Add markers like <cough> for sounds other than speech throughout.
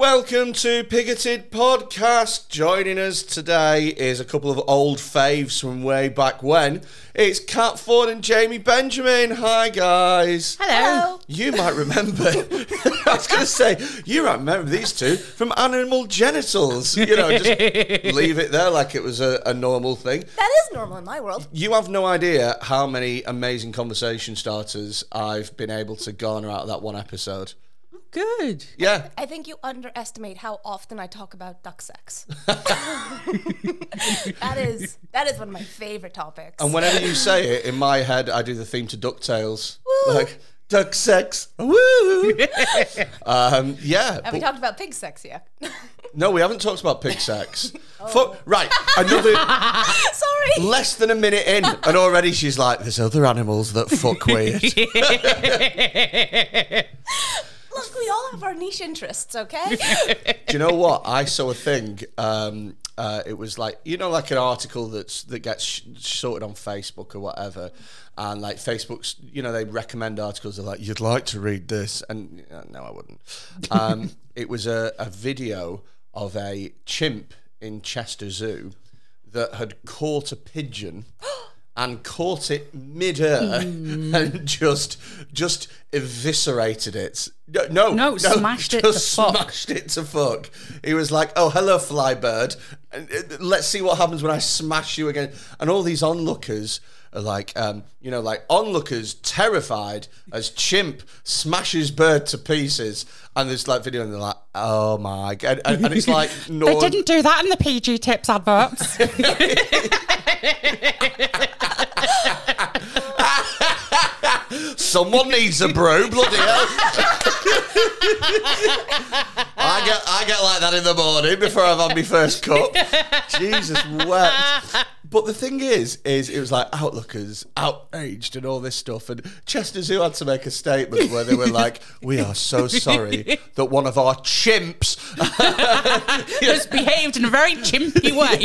Welcome to Pigoted Podcast. Joining us today is a couple of old faves from way back when. It's Cat Ford and Jamie Benjamin. Hi, guys. Hello. You might remember, <laughs> I was going to say, you might remember these two from Animal Genitals. You know, just <laughs> leave it there like it was a, a normal thing. That is normal in my world. You have no idea how many amazing conversation starters I've been able to garner out of that one episode. Good. Yeah. I think you underestimate how often I talk about duck sex. <laughs> <laughs> that is that is one of my favorite topics. And whenever you say it, in my head, I do the theme to DuckTales. Like, duck sex. Woo! <laughs> um, yeah. Have we talked about pig sex yet? no, we haven't talked about pig sex. Fu- right. Another Sorry. less than a minute in, and already she's like, there's other animals that fuck weird. Look, we all have our niche interests, okay? <laughs> Do you know what? I saw a thing. Um, uh, it was like you know, like an article that's that gets sh- sorted on Facebook or whatever, and like Facebook's, you know, they recommend articles. They're like, you'd like to read this, and uh, no, I wouldn't. Um, <laughs> it was a, a video of a chimp in Chester Zoo that had caught a pigeon. <gasps> <gasps> And caught it mid-air and just just eviscerated it. No, no, No, smashed it to just fuck. smashed it to fuck. He was like, "Oh, hello, flybird. And, uh, Let's see what happens when I smash you again." And all these onlookers are like, um, you know, like onlookers terrified as chimp smashes bird to pieces. And there's like video, and they're like, "Oh my god!" And, and it's like, <laughs> They didn't do that in the PG Tips adverts. <laughs> <laughs> Someone needs a brew, bloody hell. I get I get like that in the morning before I've had my first cup. <laughs> Jesus wept. But the thing is, is it was like outlookers, outraged and all this stuff. And Chester Zoo had to make a statement where they were like, <laughs> We are so sorry that one of our chimps <laughs> has behaved in a very chimpy <laughs> way.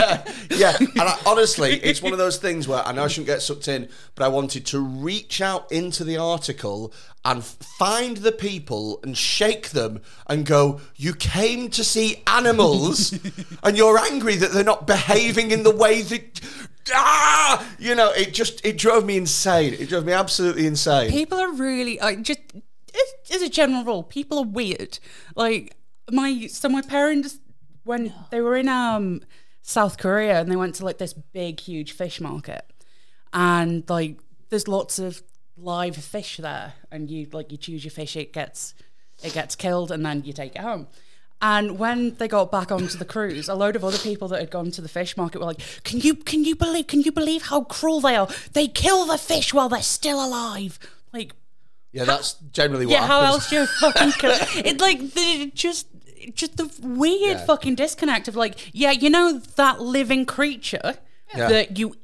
yeah, and I, honestly, it's one of those things where I know I shouldn't get sucked in, but I wanted to reach out into the article and find the people and shake them and go, "You came to see animals, <laughs> and you're angry that they're not behaving in the way that." Ah, you know, it just it drove me insane. It drove me absolutely insane. People are really like just as- a general rule, people are weird. Like my so my parents when they were in um South Korea and they went to like this big huge fish market and like there's lots of live fish there and you like you choose your fish it gets it gets killed and then you take it home. And when they got back onto the cruise, a load of other people that had gone to the fish market were like, "Can you can you believe can you believe how cruel they are? They kill the fish while they're still alive." Like, Yeah, that's generally what yeah, how else do you fucking <laughs> kill it? It like the just just the weird Yeah. fucking disconnect of like, yeah, you know that living creature Yeah. that you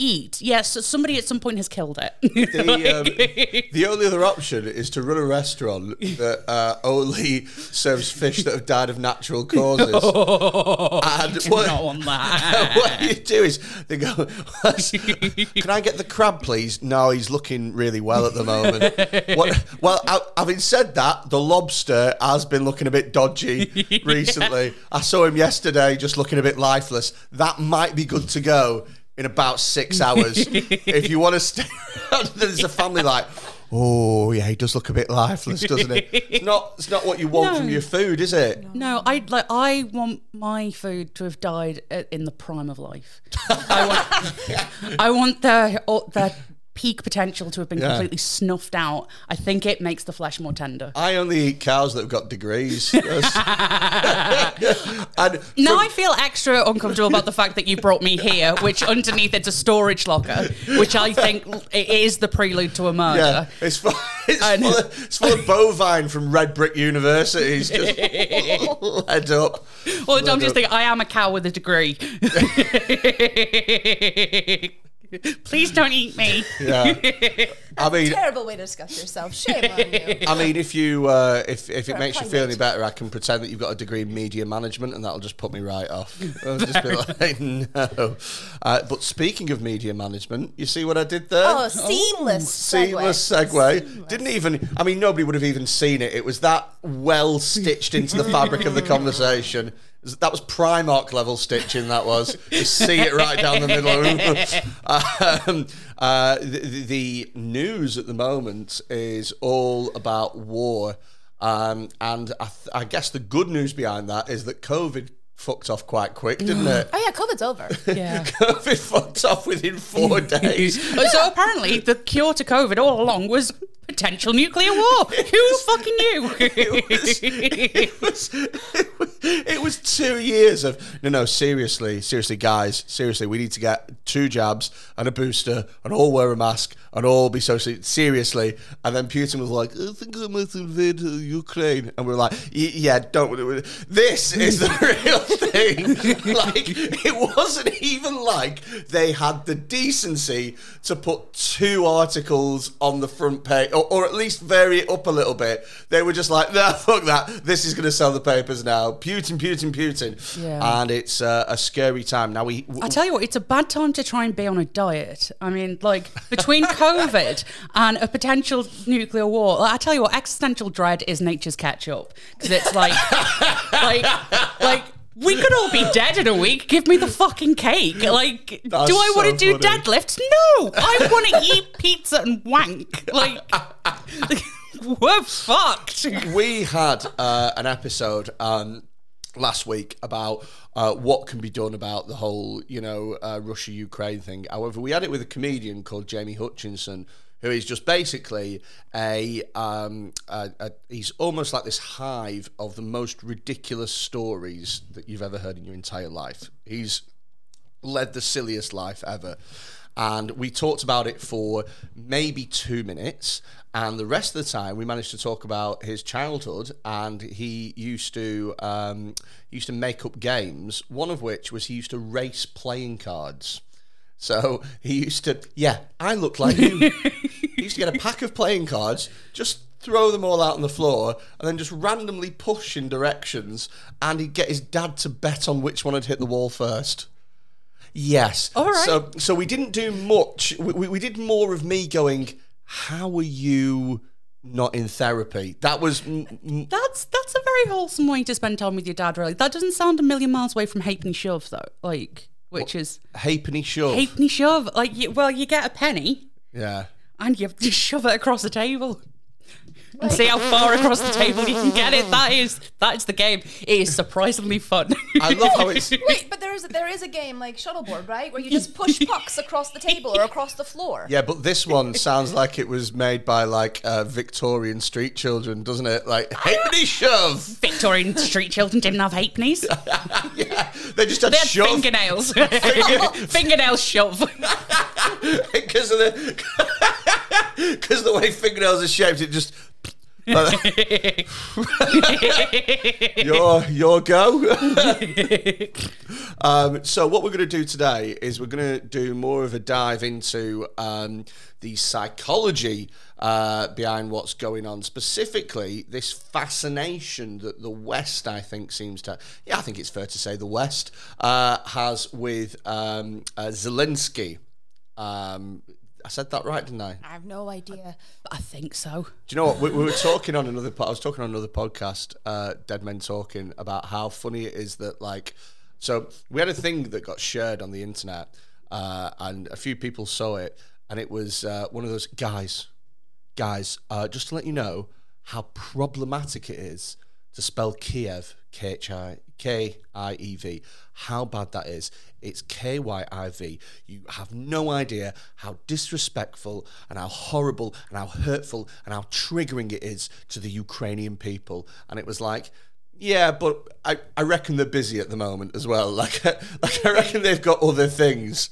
eat. Yes, somebody at some point has killed it. The, um, <laughs> the only other option is to run a restaurant that uh, only serves fish that have died of natural causes. <laughs> and what, not want that. <laughs> what you do is they go, "Can I get the crab, please?" No, he's looking really well at the moment. What, well, I, having said that, the lobster has been looking a bit dodgy recently. I saw him yesterday, just looking a bit lifeless. That might be good to go in about six hours. <laughs> if you want to stay <laughs> there's a family like. Oh yeah, he does look a bit lifeless, doesn't he? It's not. It's not what you want from your food, is it? No, I like. I want my food to have died at, in the prime of life. I want. <laughs> I want their or their peak potential to have been Yeah. completely snuffed out. I think it makes the flesh more tender. I only eat cows that have got degrees. <laughs> <laughs> And Now I feel extra uncomfortable about the fact that you brought me here, which underneath it's a storage locker, which I think it is the prelude to a murder. yeah, it's full, <laughs> it's, And- full of, it's full of bovine from Red Brick University. It's just head up. Well, I'm just up. thinking, I am a cow with a degree. <laughs> Please don't eat me. Yeah. <laughs> I mean, Terrible way to discuss yourself. Shame on you. I mean, if you uh, if if it For a makes you feel any better, I can pretend that you've got a degree in media management, and that'll just put me right off. <laughs> I'll just be like, no. Uh, but speaking of media management, you see what I did there? Oh, seamless. Seamless segue. segue. Seamless. Didn't even. I mean, nobody would have even seen it. It was that well stitched into the fabric of the conversation. That was Primark level stitching. That was. You see it right down the middle. <laughs> um, uh, the, the news at the moment is all about war, um, and I, th- I guess the good news behind that is that COVID fucked off quite quick, didn't it? Oh yeah, COVID's over. Yeah. <laughs> COVID fucked off within four <laughs> days. So apparently, the cure to COVID all along was potential nuclear war. <laughs> Who fucking knew? <laughs> it was, it was two years of no no seriously seriously guys seriously we need to get two jabs and a booster and all wear a mask and all be socially seriously and then Putin was like I think I might invade uh, Ukraine and we are like yeah don't this is the <laughs> real thing like it wasn't even like they had the decency to put two articles on the front page or, or at least vary it up a little bit they were just like nah <laughs> fuck that this is going to sell the papers now Putin Putin Putin Yeah. and it's uh, a scary time now we I tell you what, it's a bad time to try and be on a diet. I mean, like between <laughs> COVID and a potential nuclear war, like, I tell you what, existential dread is nature's ketchup because it's like, <laughs> like, like. We could all be dead in a week. Give me the fucking cake. Like, That's do I want to do funny. deadlifts? No, I want to <laughs> eat pizza and wank. Like, <laughs> we're fucked. we had uh, an episode um, last week about uh, what can be done about the whole, you know, uh, Russia Ukraine thing. However, we had it with a comedian called Jamie Hutchinson. Who is just basically a, um, a, a he's almost like this hive of the most ridiculous stories that you've ever heard in your entire life. He's led the silliest life ever. And we talked about it for maybe two minutes. And the rest of the time, we managed to talk about his childhood. And he used to um, used to make up games. One of which was he used to race playing cards. So he used to, yeah, I look like you. <laughs> he used to get a pack of playing cards, just throw them all out on the floor, and then just randomly push in directions. And he'd get his dad to bet on which one had hit the wall first. Yes. All right. So, so we didn't do much. We, we, we did more of me going, "How are you not in therapy?" That was mm, That's that's a very wholesome way to spend time with your dad. Really, that doesn't sound a million miles away from halfpenny shove though. Like, which is halfpenny shove. halfpenny shove. Like, you, well, you get a penny yeah. and you just shove it across the table. And see how far across the table you can get it. That is that is the game. It is surprisingly fun. I love how it's. Wait, but there is there is a game like shuffleboard, right, where you just push <laughs> pucks across the table or across the floor. Yeah, but this one sounds like it was made by like uh, Victorian street children, doesn't it? Like halfpenny shove. Victorian street children didn't have halfpennies. <laughs> yeah, they just had They had shove fingernails. <laughs> Fingernail shove. because of the because the way fingernails are shaped. It just. <laughs> your your go. <laughs> um, so what we're going to do today is we're going to do more of a dive into um, the psychology uh, behind what's going on. Specifically, this fascination that the West, I think, seems to. Yeah, I think it's fair to say the West uh, has with um, uh, Zelensky. Um, I said that right, didn't I? I have no idea. But I think so. Do you know what we, we were talking on another? I was talking on another podcast, uh, Dead Men Talking, about how funny it is that like, so we had a thing that got shared on the internet, uh, and a few people saw it, and it was uh, one of those guys, guys. Uh, just to let you know how problematic it is to spell Kiev, K H I K I E V. How bad that is. It's K Y I V. You have no idea how disrespectful and how horrible and how hurtful and how triggering it is to the Ukrainian people. And it was like, yeah, but I, I reckon they're busy at the moment as well. <laughs> Like, like I reckon they've got other things.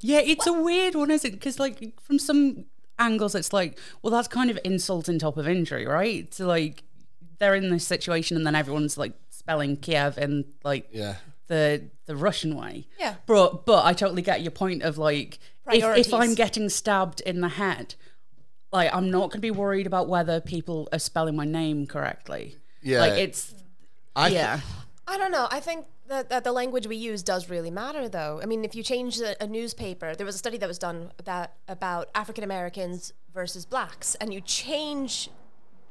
Yeah, it's a weird one, isn't it? Because like from some angles, it's like, well, that's kind of insult on top of injury, right? So like they're in this situation, and then everyone's like spelling Kiev and like Yeah. The the Russian way. Yeah. But but I totally get your point of like if, if I'm getting stabbed in the head, like I'm not going to be worried about whether people are spelling my name correctly. Yeah. Like it's I th- yeah. I don't know. I think that, that the language we use does really matter, though. I mean, if you change a, a newspaper, there was a study that was done about about African Americans versus blacks, and you change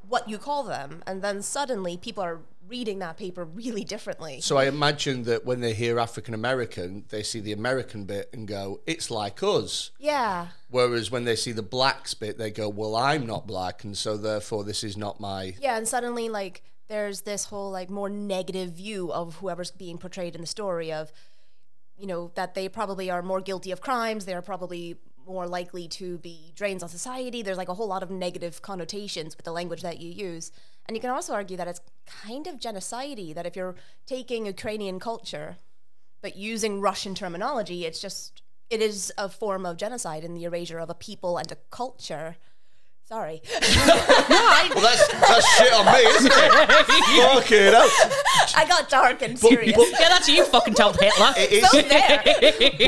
what you call them, and then suddenly people are reading that paper really differently. So I imagine that when they hear African American, they see the American bit and go, "It's like us." Yeah. Whereas when they see the blacks bit, they go, "Well, I'm not black, and so therefore this is not my." Yeah, and suddenly like there's this whole like more negative view of whoever's being portrayed in the story of you know that they probably are more guilty of crimes, they are probably more likely to be drains on society. There's like a whole lot of negative connotations with the language that you use. And you can also argue that it's kind of genocidal that if you're taking Ukrainian culture but using Russian terminology, it's just it is a form of genocide in the erasure of a people and a culture. Sorry. <laughs> Well, that's that's shit on me, isn't it? <laughs> Fucking hell. I got dark and serious. Yeah, that's you fucking told Hitler. It is- so there.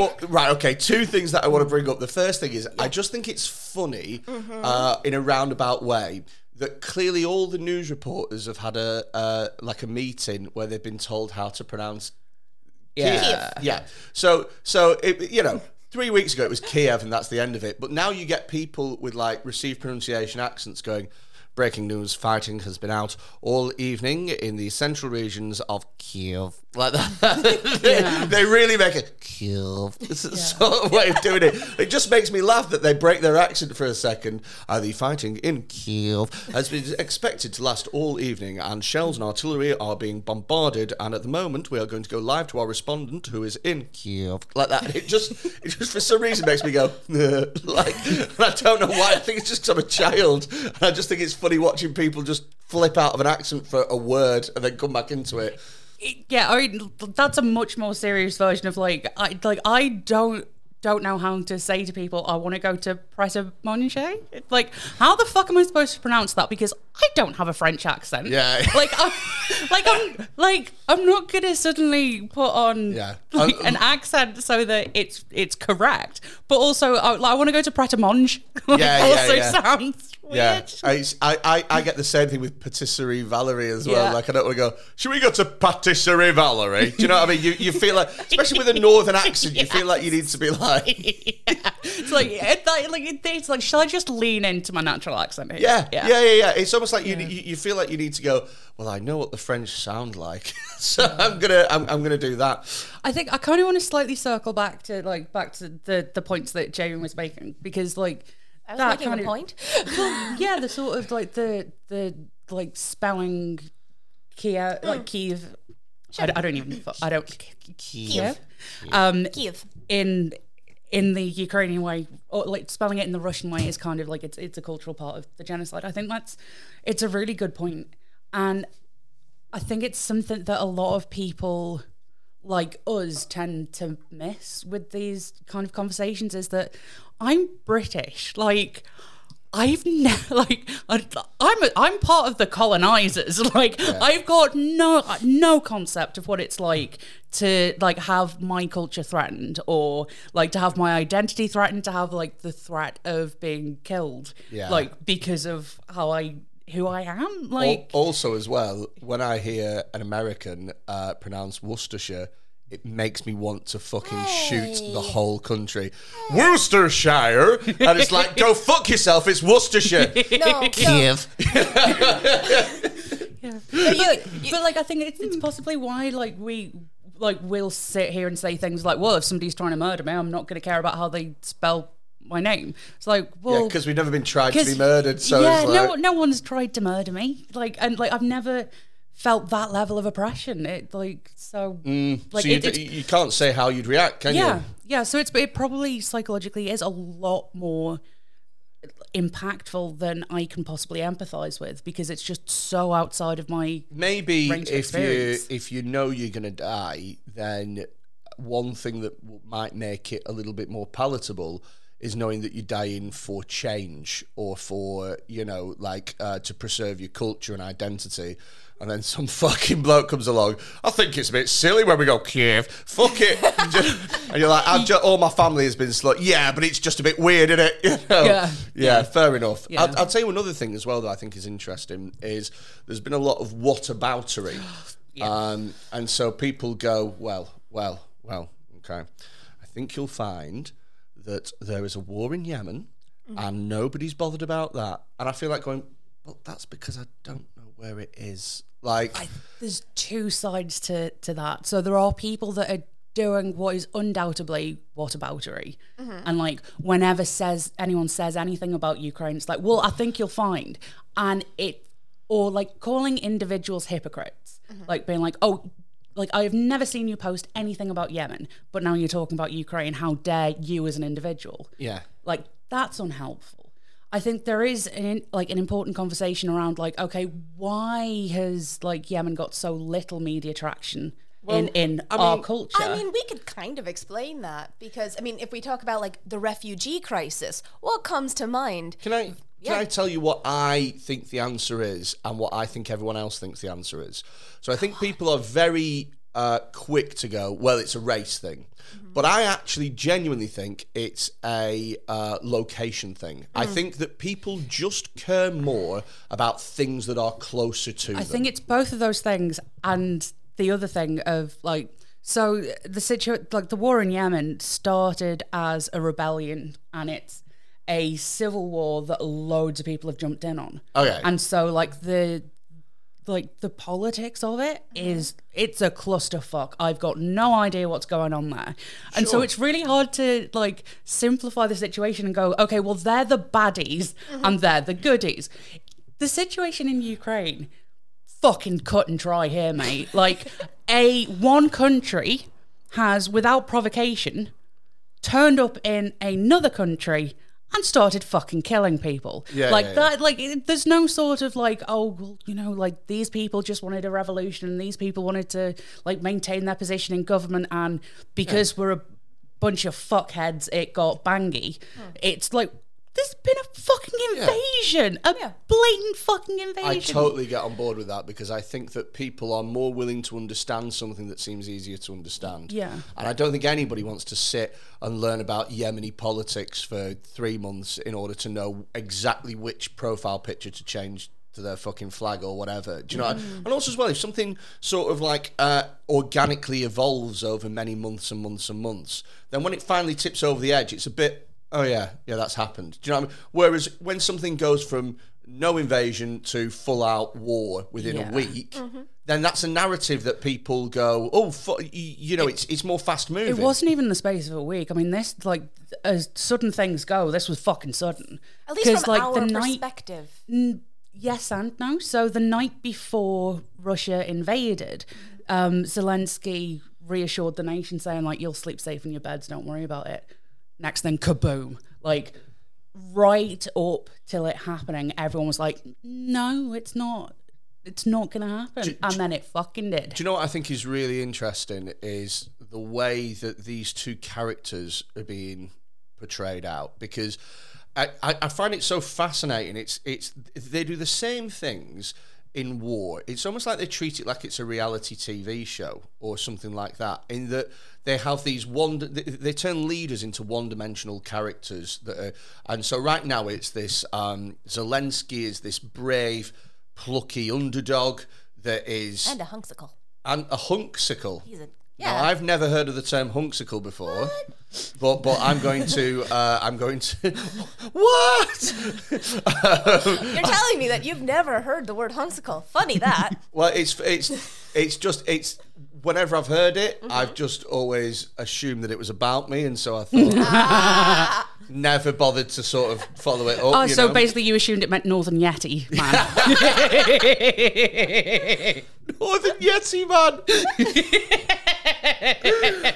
<laughs> But, right, okay. Two things that I want to bring up. The first thing is, I just think it's funny, uh, in a roundabout way, that clearly all the news reporters have had a uh, like a meeting where they've been told how to pronounce. Yeah. Kiev. Yeah. So, so it, you know, three weeks ago it was Kiev, and that's the end of it. But now you get people with like received pronunciation accents going. Breaking news: Fighting has been out all evening in the central regions of Kiev. Like that, <laughs> they, they really make a Kiev. It's a sort of way of doing it. It just makes me laugh that they break their accent for a second. Uh, the fighting in Kiev has been expected to last all evening, and shells and artillery are being bombarded. And at the moment, we are going to go live to our respondent who is in Kiev. Like that. It just, it just for some reason makes me go <laughs> like. And I don't know why. I think it's just because I'm a child. And I just think it's funny watching people just flip out of an accent for a word and then come back into it. Yeah, I that's a much more serious version of like I like I don't don't know how to say to people I want to go to Presa Monche. Like how the fuck am I supposed to pronounce that because I don't have a French accent. Yeah. <laughs> Like I'm like I'm like I'm not gonna suddenly put on Yeah. like, an accent so that it's it's correct. But also I, like, I want to go to Pret a Manger. <laughs> Like, Yeah, yeah, also yeah. sounds weird. Yeah, I, I, I, get the same thing with Patisserie Valerie as well. Yeah. Like, I don't want to go, should we go to Patisserie Valerie? Do you know what I mean? You, you feel like, especially with a northern accent, you feel like you need to be <laughs> like, It's like it, like, it's like shall I just lean into my natural accent here? yeah, yeah, yeah, yeah. It's almost like you, you, you feel like you need to go, well, I know what the French sound like. <laughs> so I'm going to, I'm, I'm going to do that. I think I kind of want to slightly circle back to like back to the the points that Jamie was making because like I was that making kind a of point. <laughs> yeah the sort of like the the like spelling Kiev like Kiev I, I don't even I don't Kiev um Kiev. in in the Ukrainian way or like spelling it in the Russian way is kind of like it's it's a cultural part of the genocide. I think that's it's a really good point and I think it's something that a lot of people like us tend to miss with these kind of conversations is that I'm British. Like I've never <laughs> like I- I'm a, I'm part of the colonizers. <laughs> Like I've got no no concept of what it's like to like have my culture threatened or like to have my identity threatened to have like the threat of being killed Yeah. like because of how I who I am like also, as well, when I hear an American uh, pronounce Worcestershire, it makes me want to fucking shoot the whole country. Worcestershire! And it's like, go fuck yourself, it's Worcestershire. <laughs> No, no. Kiev. but, but like I think it's, it's possibly why like we like we'll sit here and say things like, well, if somebody's trying to murder me, I'm not going to care about how they spell my name. It's like, Yeah, well, because we've never been tried to be murdered, so yeah, it's like, no, no one's tried to murder me. Like, and like I've never felt that level of oppression. It like so, like Mm, so you, it- it's- you can't say how you'd react, can yeah, you? yeah. So it's it probably psychologically is a lot more impactful than I can possibly empathize with because it's just so outside of my Maybe if you if you know you're gonna die, then one thing that might make it a little bit more palatable is knowing that you're dying for change or for you know like uh, to preserve your culture and identity And then some fucking bloke comes along. I think it's a bit silly when we go Kiev. Fuck it. and you're like, I've ju- all my family has been slow. Yeah, but it's just a bit weird, isn't it? <laughs> You know? Yeah. yeah. fair enough. Yeah. I'll, I'll tell you another thing as well that I think is interesting is there's been a lot of whataboutery. <gasps> um, and so people go, well, well, well, okay. I think you'll find that there is a war in Yemen and nobody's bothered about that. And I feel like going, well, that's because I don't know where it is. Like, There's two sides to, to that. So there are people that are doing what is undoubtedly whataboutery. Mm-hmm. And like whenever says anyone says anything about Ukraine, it's like, well, I think you'll find. And it or like calling individuals hypocrites. Mm-hmm. Like being like, oh, like I have never seen you post anything about Yemen, but now you're talking about Ukraine. How dare you as an individual? yeah. like that's unhelpful i think there is an like an important conversation around like okay why has like yemen got so little media traction in in I our mean- culture I mean, we could kind of explain that because I mean, if we talk about like the refugee crisis, what comes to mind? Can I can Yeah. I tell you what I think the answer is and what I think everyone else thinks the answer is? So I think people are very uh, quick to go, well, it's a race thing. But I actually genuinely think it's a uh, location thing. I think that people just care more about things that are closer to them. i think it's both of those things and the other thing of like so the situ like the war in yemen started as a rebellion and it's a civil war that loads of people have jumped in on Okay. and so like the like the politics of it mm-hmm. is it's a clusterfuck. I've got no idea what's going on there. And so it's really hard to like simplify the situation and go, okay, well they're the baddies mm-hmm. and they're the goodies. The situation in Ukraine fucking cut and dry here, mate. <laughs> Like a one country has without provocation turned up in another country and started fucking killing people. Yeah, like yeah, yeah. that. Like it- there's no sort of like, oh, well, you know, like these people just wanted a revolution, and these people wanted to like maintain their position in government, and because we're a bunch of fuckheads, it got bangy. It's like. There's been a fucking invasion, a blatant fucking invasion. I totally get on board with that because I think that people are more willing to understand something that seems easier to understand. Yeah. And I don't think anybody wants to sit and learn about Yemeni politics for three months in order to know exactly which profile picture to change to their fucking flag or whatever. Do you know? what I- And also as well, if something sort of like uh, organically evolves over many months and months and months, then when it finally tips over the edge, it's a bit. Oh yeah, yeah, that's happened. Do you know what I mean? Whereas when something goes from no invasion to full out war within Yeah. a week, then that's a narrative that people go, oh, fu- you know, it's it's more fast moving. It wasn't even the space of a week. I mean, this like as sudden things go, this was fucking sudden. At least 'Cause, from like our the night, perspective. yes and no. So the night before Russia invaded, um, Zelensky reassured the nation, saying like, "You'll sleep safe in your beds. Don't worry about it." Next thing, kaboom! Like right up till it happening, everyone was like, "No, it's not. It's not gonna happen." and then it fucking did. Do you know what I think is really interesting is the way that these two characters are being portrayed out because I, I, I find it so fascinating. It's it's they do the same things in war. It's almost like they treat it like it's a reality TV show or something like that. In that they have these one, they, they turn leaders into one-dimensional characters that are, and so right now it's this um, Zelensky is this brave, plucky underdog that is And a hunksicle. and a hunksicle. He's a Now. I've never heard of the term hunksicle before, but but I'm going to uh, I'm going to <laughs> what? You're telling me that you've never heard the word hunksicle. Funny that. <laughs> Well, it's it's it's just it's whenever I've heard it, Mm-hmm. I've just always assumed that it was about me, and so I thought <laughs> Ah. Never bothered to sort of follow it up. Oh, so know? basically you assumed it meant Northern Yeti, man. <laughs> Northern Yeti man.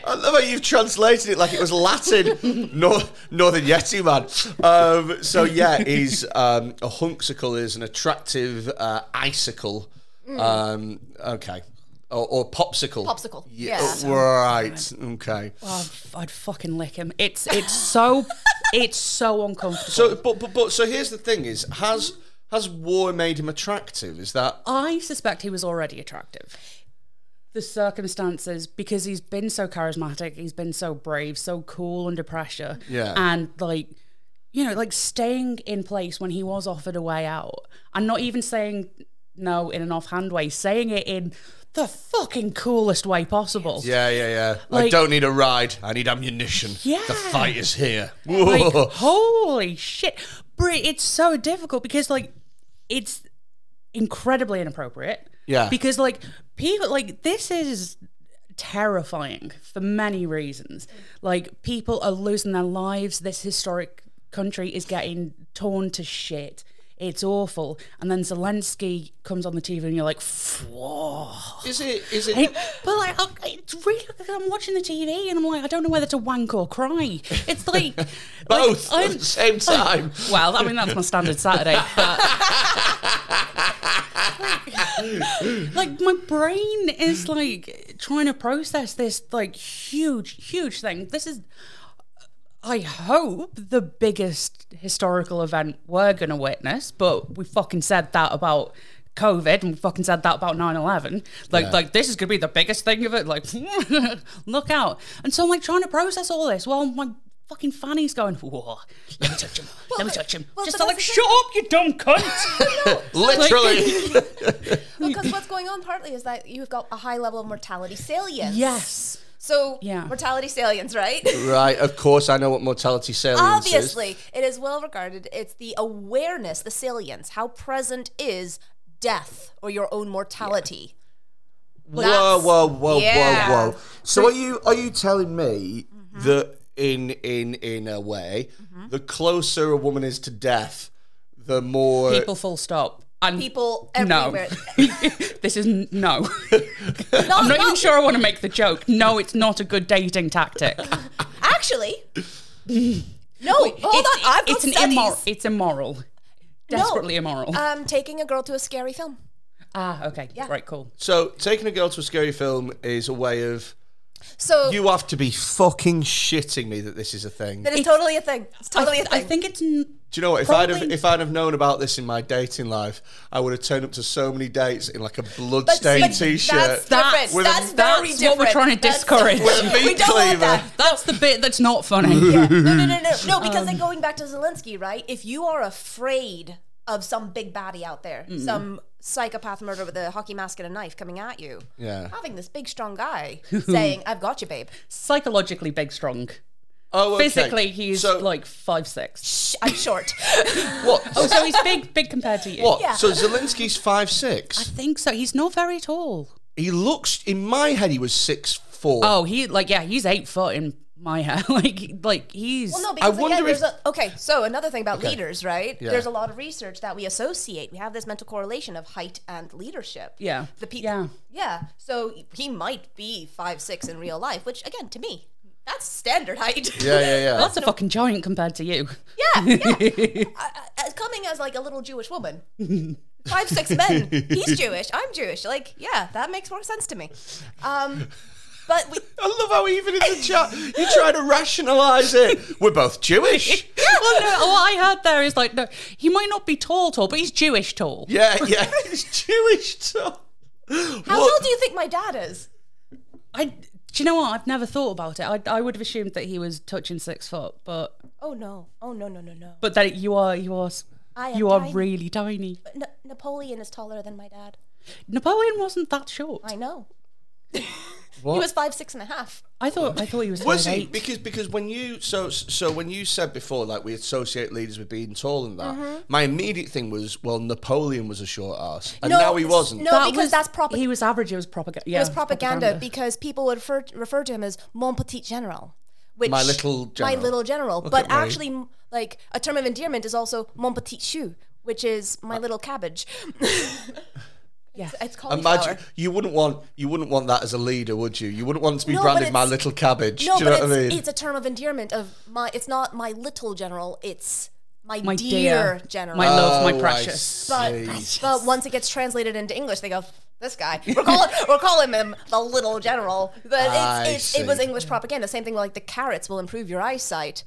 I love how you've translated it like it was Latin. Nor- Northern Yeti man. Um, so yeah, he's um, a hunksicle is an attractive uh, icicle. Um, okay. Or, or popsicle. Popsicle, Yeah. yeah. Right. Okay. Oh, I'd, I'd fucking lick him. It's it's so <laughs> it's so uncomfortable. So, but, but but so here's the thing: is has Has war made him attractive? Is that I suspect he was already attractive. The circumstances, because he's been so charismatic, he's been so brave, so cool under pressure. Yeah. And like, you know, like staying in place when he was offered a way out and not even saying no in an offhand way, saying it in the fucking coolest way possible. Yeah, yeah, yeah. I don't need a ride. I need ammunition. Yeah. The fight is here. like holy shit Brit, it's so difficult because like it's incredibly inappropriate Yeah. because like people like this is terrifying for many reasons like people are losing their lives this historic country is getting torn to shit it's awful and then zelensky comes on the tv and you're like whoa Is it? Is it? Hey, but like, I- it's really. I'm watching the TV and I'm like, I don't know whether to wank or cry. It's like <laughs> both like, at the same time. <laughs> well, I mean that's my standard Saturday. <laughs> Like my brain is like trying to process this like huge, huge thing. This is I hope the biggest historical event we're gonna witness, but we fucking said that about COVID and we fucking said that about 9-11. Like Yeah. like this is gonna be the biggest thing of it. Like <laughs> look out. And so I'm like trying to process all this while my fucking fanny's going, Whoa, let me touch him. let me touch him. well, Just but like shut up, you dumb cunt. <laughs> <laughs> Literally. Because what's going on partly is that you've got a high level of mortality salience. yes. So Yeah. mortality salience, right? <laughs> right. Of course, I know what mortality salience is. Obviously, it is well regarded. It's the awareness, the salience, how present is death or your own mortality. Whoa, whoa, whoa, yeah. whoa, whoa. So are you are you telling me that in in in a way, mm-hmm. the closer a woman is to death, the more People full stop. And People no. everywhere. <laughs> this is n- no. <laughs> Not- I'm not even sure I want to make the joke. No, it's not a good dating tactic. Actually, <laughs> no. hold it's, on. I've got it's an studies. immoral. It's immoral. Desperately immoral. Um, taking a girl to a scary film. ah, okay. yeah. Right, cool. So taking a girl to a scary film is a way of So you have to be fucking shitting me that this is a thing. that is It's- totally a thing. It's totally I, a thing. I think it's. n- Do you know what? If I'd have if I'd have known about this in my dating life, I would have turned up to so many dates in like a bloodstained but t-shirt. That's That's- different. with a- that's that's very what different. we're trying to That's- discourage. With a we meat don't want cleaver. that. That's the bit that's not funny. Yeah. <laughs> No, no, no, no, no. Um, Because then going back to Zelensky, right? If you are afraid of some big baddie out there, some psychopath murderer with a hockey mask and a knife coming at you, Yeah. having this big strong guy <laughs> saying, "I've got you, babe," Psychologically big, strong. Oh, okay. Physically, he's so like five six. Shh, I'm short. <laughs> what? Oh, so he's big, big compared to you. what? Yeah. So Zelensky's five six. I six. think so. He's not very tall. He looks in my head he was six four. Oh, he like yeah, he's eight foot in my <laughs> head. like like he's. Well, no, because wonder again, there's if- a okay. So another thing about leaders, right? Yeah. There's a lot of research that we associate. We have this mental correlation of height and leadership. Yeah. The pe- Yeah. Yeah. So he might be five six in real life, which again, to me, that's standard height. Yeah, yeah, yeah. <laughs> That's a fucking giant compared to you. Yeah, <laughs> yeah. I, I, coming as like a little Jewish woman, <laughs> five six men. He's Jewish. I'm Jewish. Like, yeah, that makes more sense to me. Um, but we, I love how even in the chat you try to rationalise it. We're both Jewish. well, no, what I heard there is like, no, he might not be tall, tall, but he's Jewish tall. yeah, yeah. He's Jewish tall. how tall do you think my dad is? I, do you know what? I've never thought about it. I, I would have assumed that he was touching six foot, but Oh no! Oh no! No! No! No! but that you are you are s- I am you are tiny. really tiny. Na- Napoleon is taller than my dad. Napoleon wasn't that short. I know. <laughs> What? He was five six and a half. I thought I thought he was. Was five he? eight. Because because when you so so when you said before like we associate leaders with being tall and that, mm-hmm. my immediate thing was well Napoleon was a short ass and No, now he wasn't. no. That because was- that's propa- He was average. It was propaganda. Yeah, It was propaganda, because people would refer, refer to him as mon petit general. Which, My little general. My little general. Look but at me. actually, like, a term of endearment is also mon petit chou, which is my uh, little cabbage. <laughs> Yeah. It's cauliflower. Imagine you wouldn't want you wouldn't want that as a leader, would you? You wouldn't want to be No, branded my little cabbage. No, Do you but know what I it's, mean? it's a term of endearment of my. It's not my little general. It's my, My dear, dear. general. My love, my Oh, I precious. but see. but once it gets translated into English, they go, "This guy." We're calling <laughs> we're calling him the little general. But I it's, it's, it was. English propaganda. Same thing like the carrots will improve your eyesight.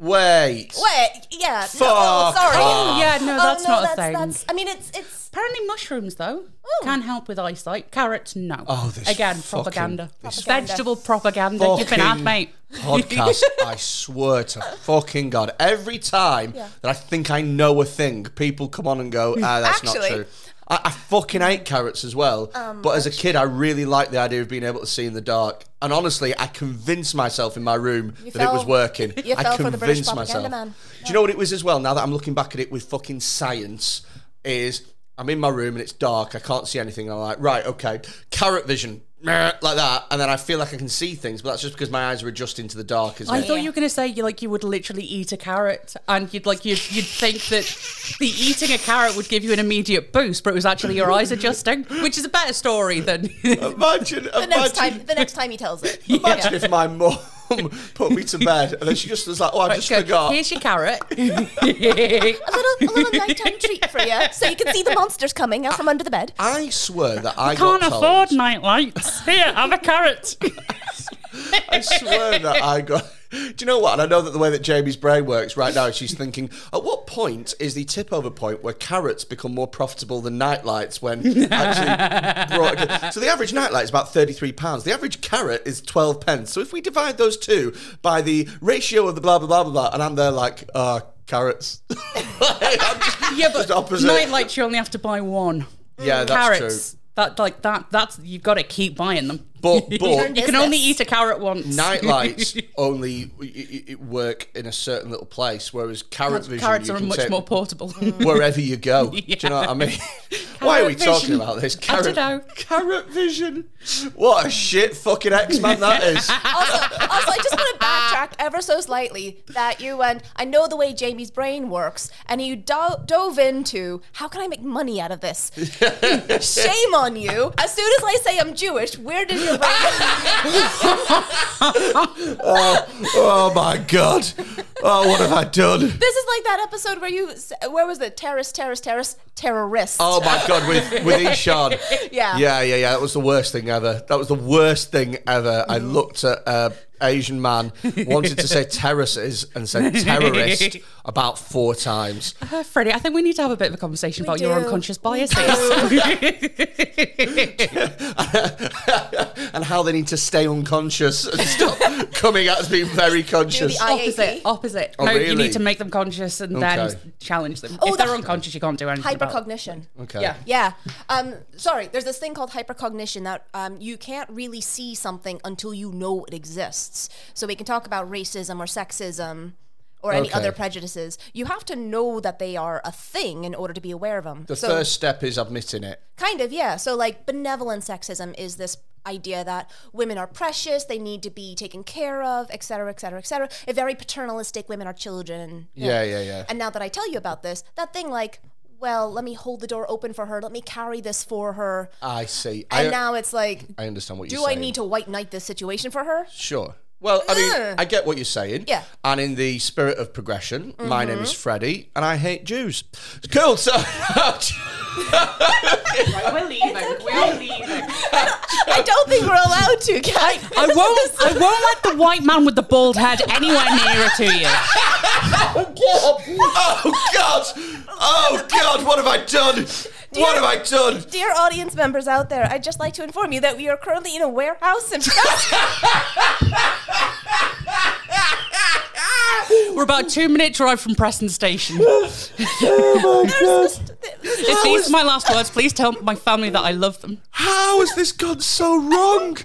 Wait. Wait, yeah. Fuck no, oh, sorry. off. Yeah, no, Oh, that's no, not a that's, thing. That's, I mean, it's it's Apparently, mushrooms though can help with eyesight. Carrots, no. Oh, this again, fucking- propaganda. this Vegetable propaganda. You've been at, mate. podcast. <laughs> I swear to fucking God. Every time Yeah. that I think I know a thing, people come on and go, ah, that's not true. I, I fucking hate carrots as well. Um, but as a kid, I really liked the idea of being able to see in the dark. And honestly, I convinced myself in my room that it was working. <laughs> you I fell for the British convinced myself. man. Do you know what it was as well? Now that I'm looking back at it with fucking science, is I'm in my room and it's dark. I can't see anything. I'm like, right, okay, carrot vision, like that, and then I feel like I can see things, but that's just because my eyes are adjusting to the dark. Isn't I it? thought you were going to say you like you would literally eat a carrot, and you'd like you'd, you'd think that the eating a carrot would give you an immediate boost, but it was actually your eyes adjusting, which is a better story than. Imagine, the next time. The next time he tells it. imagine Yeah. if my mum put me to bed and then she just was like, "Oh, I just Go, forgot." Here's your carrot. <laughs> a little, a little nighttime treat for you, so you can see the monsters coming out from under the bed. I swear that I Can't got afford told. night lights. Here, have a carrot. <laughs> I swear that I got. Do you know what? And I know that the way that Jamie's brain works right now, she's thinking, at what point is the tip over point where carrots become more profitable than nightlights when actually <laughs> brought. So the average nightlight is about £33. The average carrot is 12 pence. So if we divide those two by the ratio of the blah, blah, blah, blah, blah, and I'm there like, uh, carrots. <laughs> I'm just- Yeah, but just opposite. night you only have to buy one. Yeah, that's Carrots. true. That like that. That's you've got to keep buying them. But, <laughs> but you can only eat a carrot once. night <laughs> lights only work in a certain little place, whereas carrot vision Carrots you are can much take more portable. <laughs> wherever you go. Do you know what I mean? Why are we Carrot talking about this? I Carrot, dunno. carrot vision. What a shit fucking X Man that is. Also, also, I just want to backtrack ever so slightly that you went. I know the way Jamie's brain works, and you do- dove into how can I make money out of this. <laughs> Shame on you! As soon as I say I'm Jewish, where did your brain? <laughs> <laughs> Oh my god. Oh, what have I done? this is like that episode where you, where was it? Terrorist, terrorist, terrorist, terrorist. Oh my god, with with Ishan. Yeah. Yeah, yeah, yeah. That was the worst thing ever. That was the worst thing ever. I Mm-hmm. looked at a Asian man, <laughs> wanted to say terraces and said terrorist <laughs> about four times. Uh, Freddie, I think we need to have a bit of a conversation We about your unconscious biases. <laughs> and how they need to stay unconscious and stop coming out as being very conscious. the I- opposite, opposite. Oh, no, you need to make them conscious and Okay. then challenge them. Oh, if they're unconscious, you can't do anything. about it. Hypocognition. okay. Yeah. Yeah. Um, sorry, there's this thing called hypocognition that um, you can't really see something until you know it exists. So we can talk about racism or sexism or any Okay. other prejudices. You have to know that they are a thing in order to be aware of them. The so, first step is admitting it. Kind of, yeah. So, like, benevolent sexism is this idea that women are precious, they need to be taken care of, etc., etc., et cetera, et cetera. A very paternalistic, women are children. Yeah, yeah, yeah. And now that I tell you about this, that thing like, well, let me hold the door open for her, let me carry this for her. I see. And I, now it's like, I understand what you're do I need to white knight this situation for her? Sure. Well, I mean, I get what you're saying. Yeah. And in the spirit of progression, my name Mm-hmm. is Freddie, and I hate Jews. Cool. So, <laughs> Right, we're leaving. We're leaving. I don't think we're allowed to, guys. I won't. I won't let the white man with the bald head anywhere nearer to you. <laughs> oh God! Oh God! What have I done? What have I done? Dear audience members out there, I'd just like to inform you that we are currently in a warehouse in <laughs> We're about a two minute drive from Preston Station. <laughs> oh There's this- If these are my last words, please tell my family that I love them. How has this gone so wrong?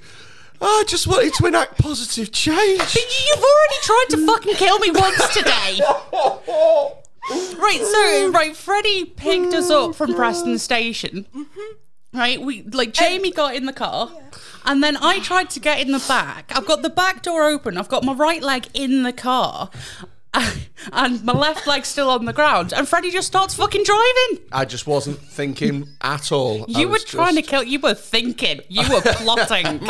I just wanted to enact positive change. You've already tried to fucking kill me once today. <laughs> Right, so mm. right, Freddie picked us up from mm. Preston Station. Mm-hmm. Right, we like Jamie got in the car, and then I tried to get in the back. I've got the back door open. I've got my right leg in the car. <laughs> And my left leg still on the ground, and Freddie just starts fucking driving. I just wasn't thinking at all. I You were trying just- to kill. You were thinking. You were plotting. <laughs>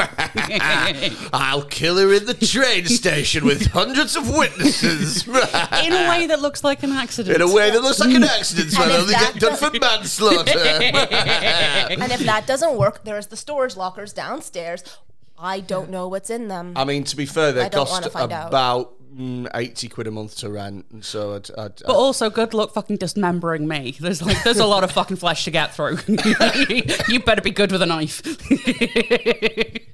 I'll kill her in the train station with hundreds of witnesses. <laughs> in a way that looks like an accident. In a way that looks like an accident, so And I only that get done for manslaughter. And if that doesn't work, there's the storage lockers downstairs. I don't know what's in them. I mean, to be fair, they I don't cost wanna find out. About mm, eighty quid a month to rent, and so I'd, I'd, But also, good luck fucking dismembering me. There's like, there's a lot of fucking flesh to get through. <laughs> you better be good with a knife. <laughs>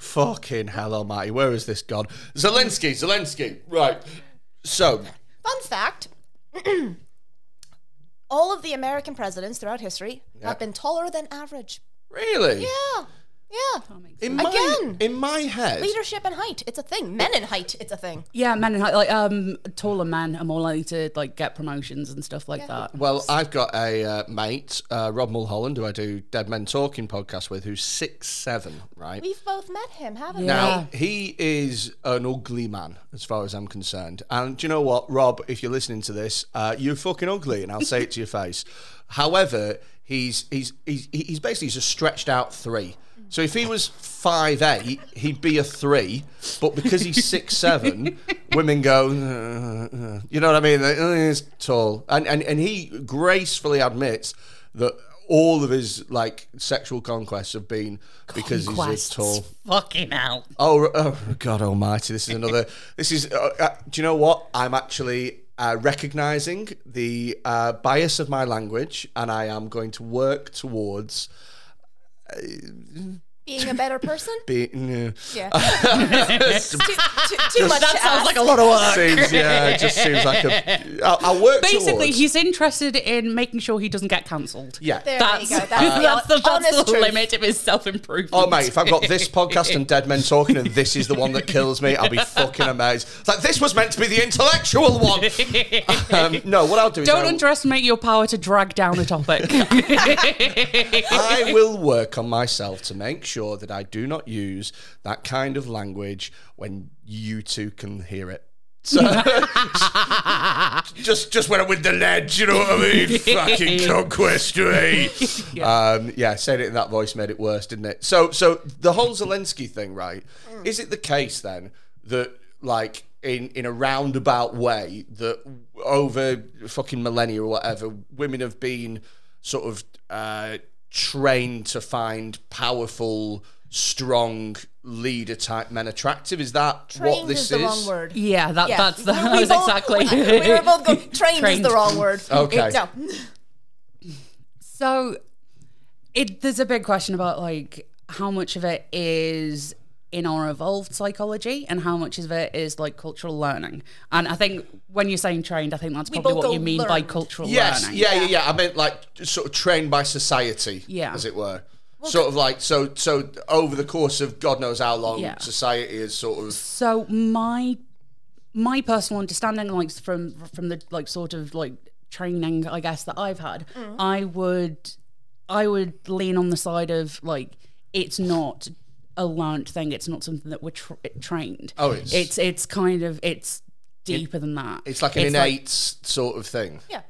fucking hell almighty, where has this gone? Zelensky, Zelensky, right? So, Fun fact <clears throat> all of the American presidents throughout history have been taller than average. really, Yeah. Yeah. in my Again. in my head, Leadership and height, it's a thing. Men in height, it's a thing. yeah, men in high- like um taller men are more likely to like get promotions and stuff like that. Well, I've got a uh, mate, uh, Rob Mulholland, who I do Dead Men Talking podcast with, who's six seven, right? We've both met him, haven't we? Now he is an ugly man, as far as I'm concerned. And do you know what, Rob? If you're listening to this, uh, you're fucking ugly, and I'll say it to your face. However, he's he's he's he's basically he's a stretched out three. So if he was five eight, he'd be a three. But because he's six <laughs> seven, women go, "Uh, uh," you know what I mean? Like, "Oh, He's tall, and and and he gracefully admits that all of his like sexual conquests have been because Conquests. he's tall. Fucking hell. Oh, oh God Almighty! This is another. This is. Uh, uh, do you know what? I'm actually uh, recognizing the uh, bias of my language, and I am going to work towards he? Being a better person? <laughs> being. Yeah. <laughs> too, too, too much That to sounds ask. like a lot of work. Seems yeah, it just seems like a. <laughs> I'll, I'll work Basically, towards. he's interested in making sure he doesn't get cancelled. yeah. There That's, you go. That's, that's the, the that's honest the truth. limit of his self improvement. Oh mate, if I've got this podcast and Dead Men Talking, and this is the one that kills me, I'll be fucking amazed. It's like this was meant to be the intellectual one. um, no, what I'll do is Don't I'll- underestimate your power to drag down a topic. I will work on myself to make sure that I do not use that kind of language when you two can hear it. So <laughs> just just went with the ledge, you know what I mean? <laughs> Fucking conquest, eh? Um, yeah, saying it in that voice made it worse, didn't it? So so the whole Zelensky thing, right? Is it the case then that like in in a roundabout way that over fucking millennia or whatever, women have been sort of uh, trained to find powerful, strong leader type men attractive? Is that what this is the wrong word. yeah, that, Yeah. that's the, We- that was <laughs> both- exactly. <laughs> we were both going, <laughs> trained, is the wrong word. Okay. No. So, it there's a big question about like how much of it is in our evolved psychology and how much of it is like cultural learning. And I think when you're saying trained, I think that's probably what you mean by learned. cultural Yes, learning. yeah, yeah, yeah. I meant like sort of trained by society, Yeah. as it were. sort of like so. So over the course of God knows how long, Yeah. society is sort of So my my personal understanding, like from from the like sort of like training, I guess that I've had, Mm. I would I would lean on the side of like it's not a learnt thing. It's not something that we're tra- trained. Oh, it's- it's it's kind of it's deeper than that. it's like an innate sort of thing. Yeah.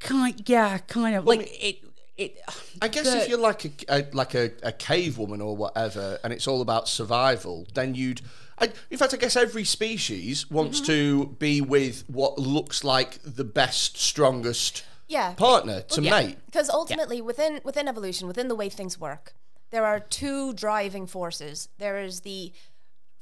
kind, yeah, kind of like it. It. I guess the- if you're like a, a like a, a cave woman or whatever, and it's all about survival, then you'd. I, in fact, I guess every species wants Mm-hmm. to be with what looks like the best, strongest Yeah. partner to mate. Because ultimately, within within evolution, within the way things work, there are two driving forces. There is the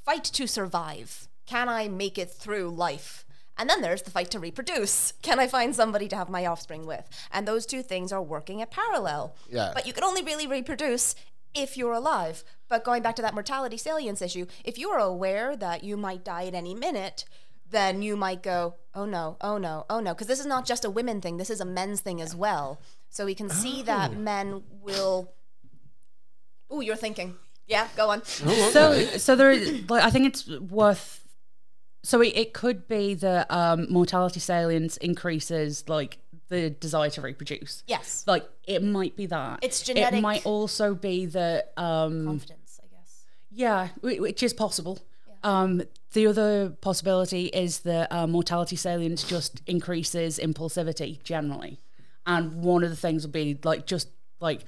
fight to survive. Can I make it through life? And then there's the fight to reproduce. Can I find somebody to have my offspring with? And those two things are working at parallel. Yeah. But you can only really reproduce if you're alive. But going back to that mortality salience issue, if you are aware that you might die at any minute, then you might go, oh no, oh no, oh no. Because this is not just a women thing, this is a men's thing as well. So we can see that oh. men will. Ooh, you're thinking. Yeah, go on. So, so there is like I think it's worth. So it, it could be that um, mortality salience increases like the desire to reproduce. Yes. Like it might be that It's genetic. It might also be that um, Confidence, I guess. yeah, which is possible. Um, the other possibility is that uh, mortality salience just increases impulsivity generally, and one of the things would be like just like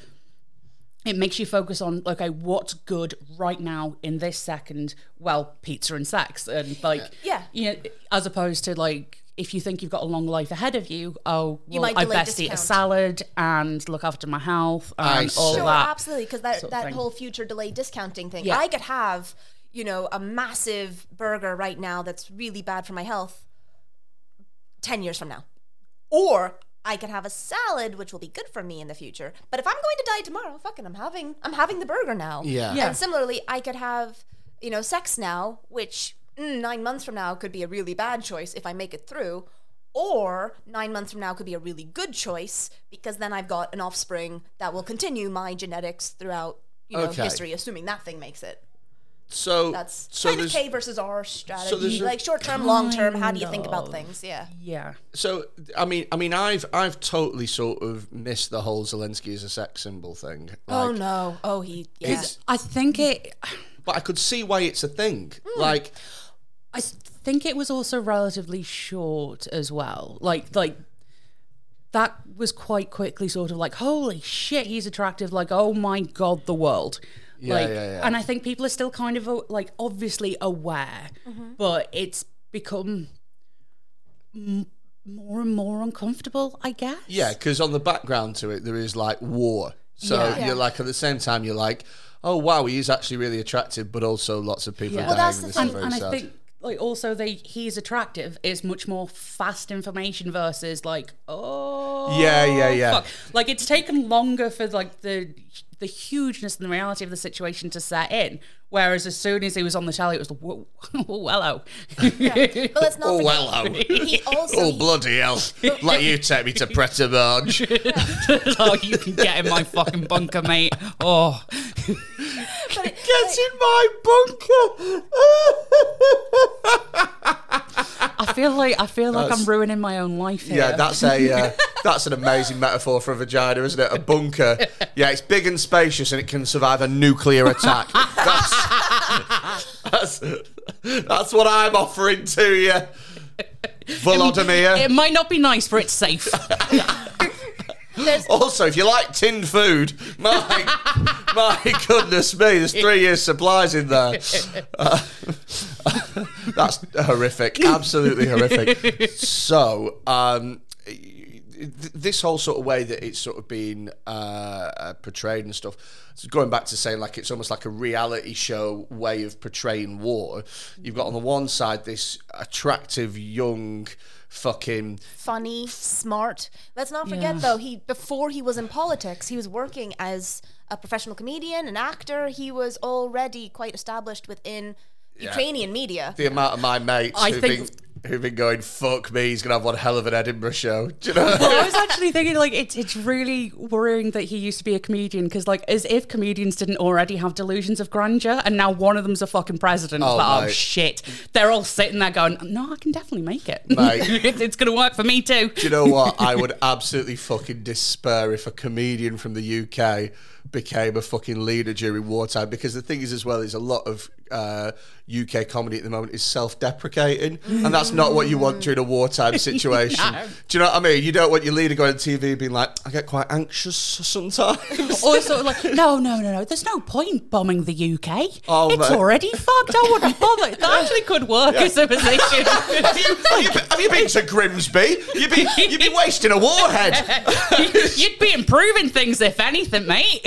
it makes you focus on okay, what's good right now in this second? Well, pizza and sex, and like Yeah. you know, as opposed to like if you think you've got a long life ahead of you, oh, You well, might I delay best eat a salad and look after my health I and all. Sure, that. absolutely, because that sort of that thing. whole future delay discounting thing. Yeah. I could have, you know, a massive burger right now that's really bad for my health. Ten years from now, or I could have a salad which will be good for me in the future. But if I'm going to die tomorrow, fucking, I'm having I'm having the burger now. Yeah. Yeah. And similarly, I could have, you know, sex now, which mm, nine months from now could be a really bad choice if I make it through. Or nine months from now could be a really good choice because then I've got an offspring that will continue my genetics throughout, you know, Okay. history, assuming that thing makes it. So That's so kind of K versus R strategy. there's a- like short term, long term. How do you think about things? Yeah. Yeah. so I mean I mean I've I've totally sort of missed the whole Zelensky as a sex symbol thing. oh no. Oh he. Yeah. I think it. But I could see why it's a thing. Hmm. Like I think it was also relatively short as well. Like like that was quite quickly sort of like holy shit he's attractive like oh my god the world. Yeah, like, yeah, yeah. And I think people are still kind of uh, like obviously aware, but it's become m- more and more uncomfortable, I guess. Yeah, because on the background to it, there is like war. So Yeah. Yeah. you're like, at the same time, you're like, oh wow, he is actually really attractive, but also lots of people Yeah. are Well, dying. that's the this thing. is very and. I think like also they he's attractive is much more fast information versus like oh Yeah, yeah, yeah. fuck. like it's taken longer for like the the hugeness and the reality of the situation to set in whereas as soon as he was on the telly it was whoa <laughs> oh, hello But let's not oh forget. well, oh. He also. oh bloody hell! Let you take me to Pret a Manger. oh you can get in my fucking bunker mate oh but it- Get in my bunker. <laughs> I feel like I feel like I'm ruining my own life here Yeah, that's a uh, that's an amazing metaphor for a vagina, isn't it? A bunker. Yeah, it's big and spacious, and it can survive a nuclear attack. That's that's, that's what I'm offering to you, Volodymyr. it might not be nice but it's safe <laughs> there's, <laughs> Also, if you like tinned food, my <laughs> my goodness me, there's three years supplies in there. <laughs> Uh, that's horrific, absolutely horrific. So, um, this whole sort of way that it's sort of been uh, uh, portrayed and stuff. Going back to saying like it's almost like a reality show way of portraying war. You've got on the one side this attractive young fucking funny, smart. Let's not forget Yeah. though, he before he was in politics, he was working as a professional comedian, an actor. He was already quite established within Ukrainian media. the amount of my mates I who've, think- been, who've been going, fuck me, he's going to have one hell of an Edinburgh show. <laughs> Do you know? Well, I was actually thinking like it's it's really worrying that he used to be a comedian because like as if comedians didn't already have delusions of grandeur and now one of them's a fucking president. Oh, Oh, like, oh shit! They're all sitting there going, "No, I can definitely make it. Mate. <laughs> It- it's gonna work for me too." Do you know what? I would absolutely fucking despair if a comedian from the UK became a fucking leader during wartime because the thing is as well is a lot of uh, UK comedy at the moment is self-deprecating and that's not what you want during a wartime <laughs> situation. No. Do you know what I mean? You don't want your leader going on TV being like, I get quite anxious sometimes. Or sort of like, no, no, no, no. There's no point bombing the UK. Oh, it's mate. already fucked. I wouldn't bother. That actually could work as a position. have, you, have, you, have you been to Grimsby? You'd be, you'd be wasting a warhead. <laughs> You'd be improving things if anything, mate.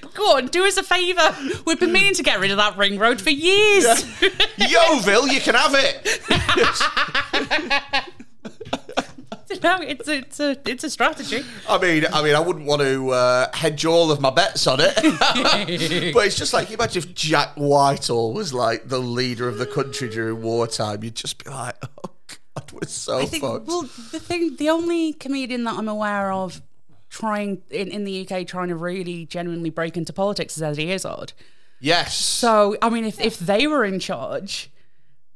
<laughs> Go on, do us a favour. We've been meaning to get rid of that ring road for years. <laughs> Yeovil, you can have it. <laughs> no, it's a, it's a it's a strategy. I mean, I mean, I wouldn't want to uh, hedge all of my bets on it, <laughs> but it's just like you imagine if Jack Whitehall was like the leader of the country during wartime, you'd just be like, oh god, we're so I think, fucked. well, the thing, the only comedian that I'm aware of trying in, in the UK trying to really genuinely break into politics is Eddie Izzard. Yes. So, I mean, if, if they were in charge,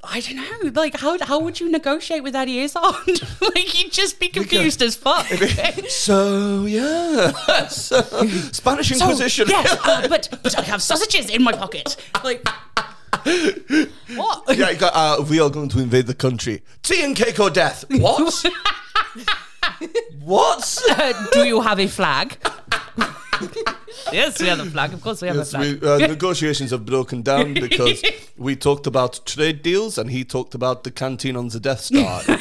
I don't know. Like, how how would you negotiate with Eddie Izzard? <laughs> like, you'd just be confused as fuck. <laughs> So yeah, <laughs> so, Spanish So, Inquisition. yes, uh, but but I have sausages in my pocket. Like, what? yeah, you got, uh, we are going to invade the country. Tea and cake or death. What? what? Uh, do you have a flag? Yes, we have a flag. Of course, we have Yes, a flag. we, uh, <laughs> negotiations have broken down because we talked about trade deals and he talked about the canteen on the Death Star. It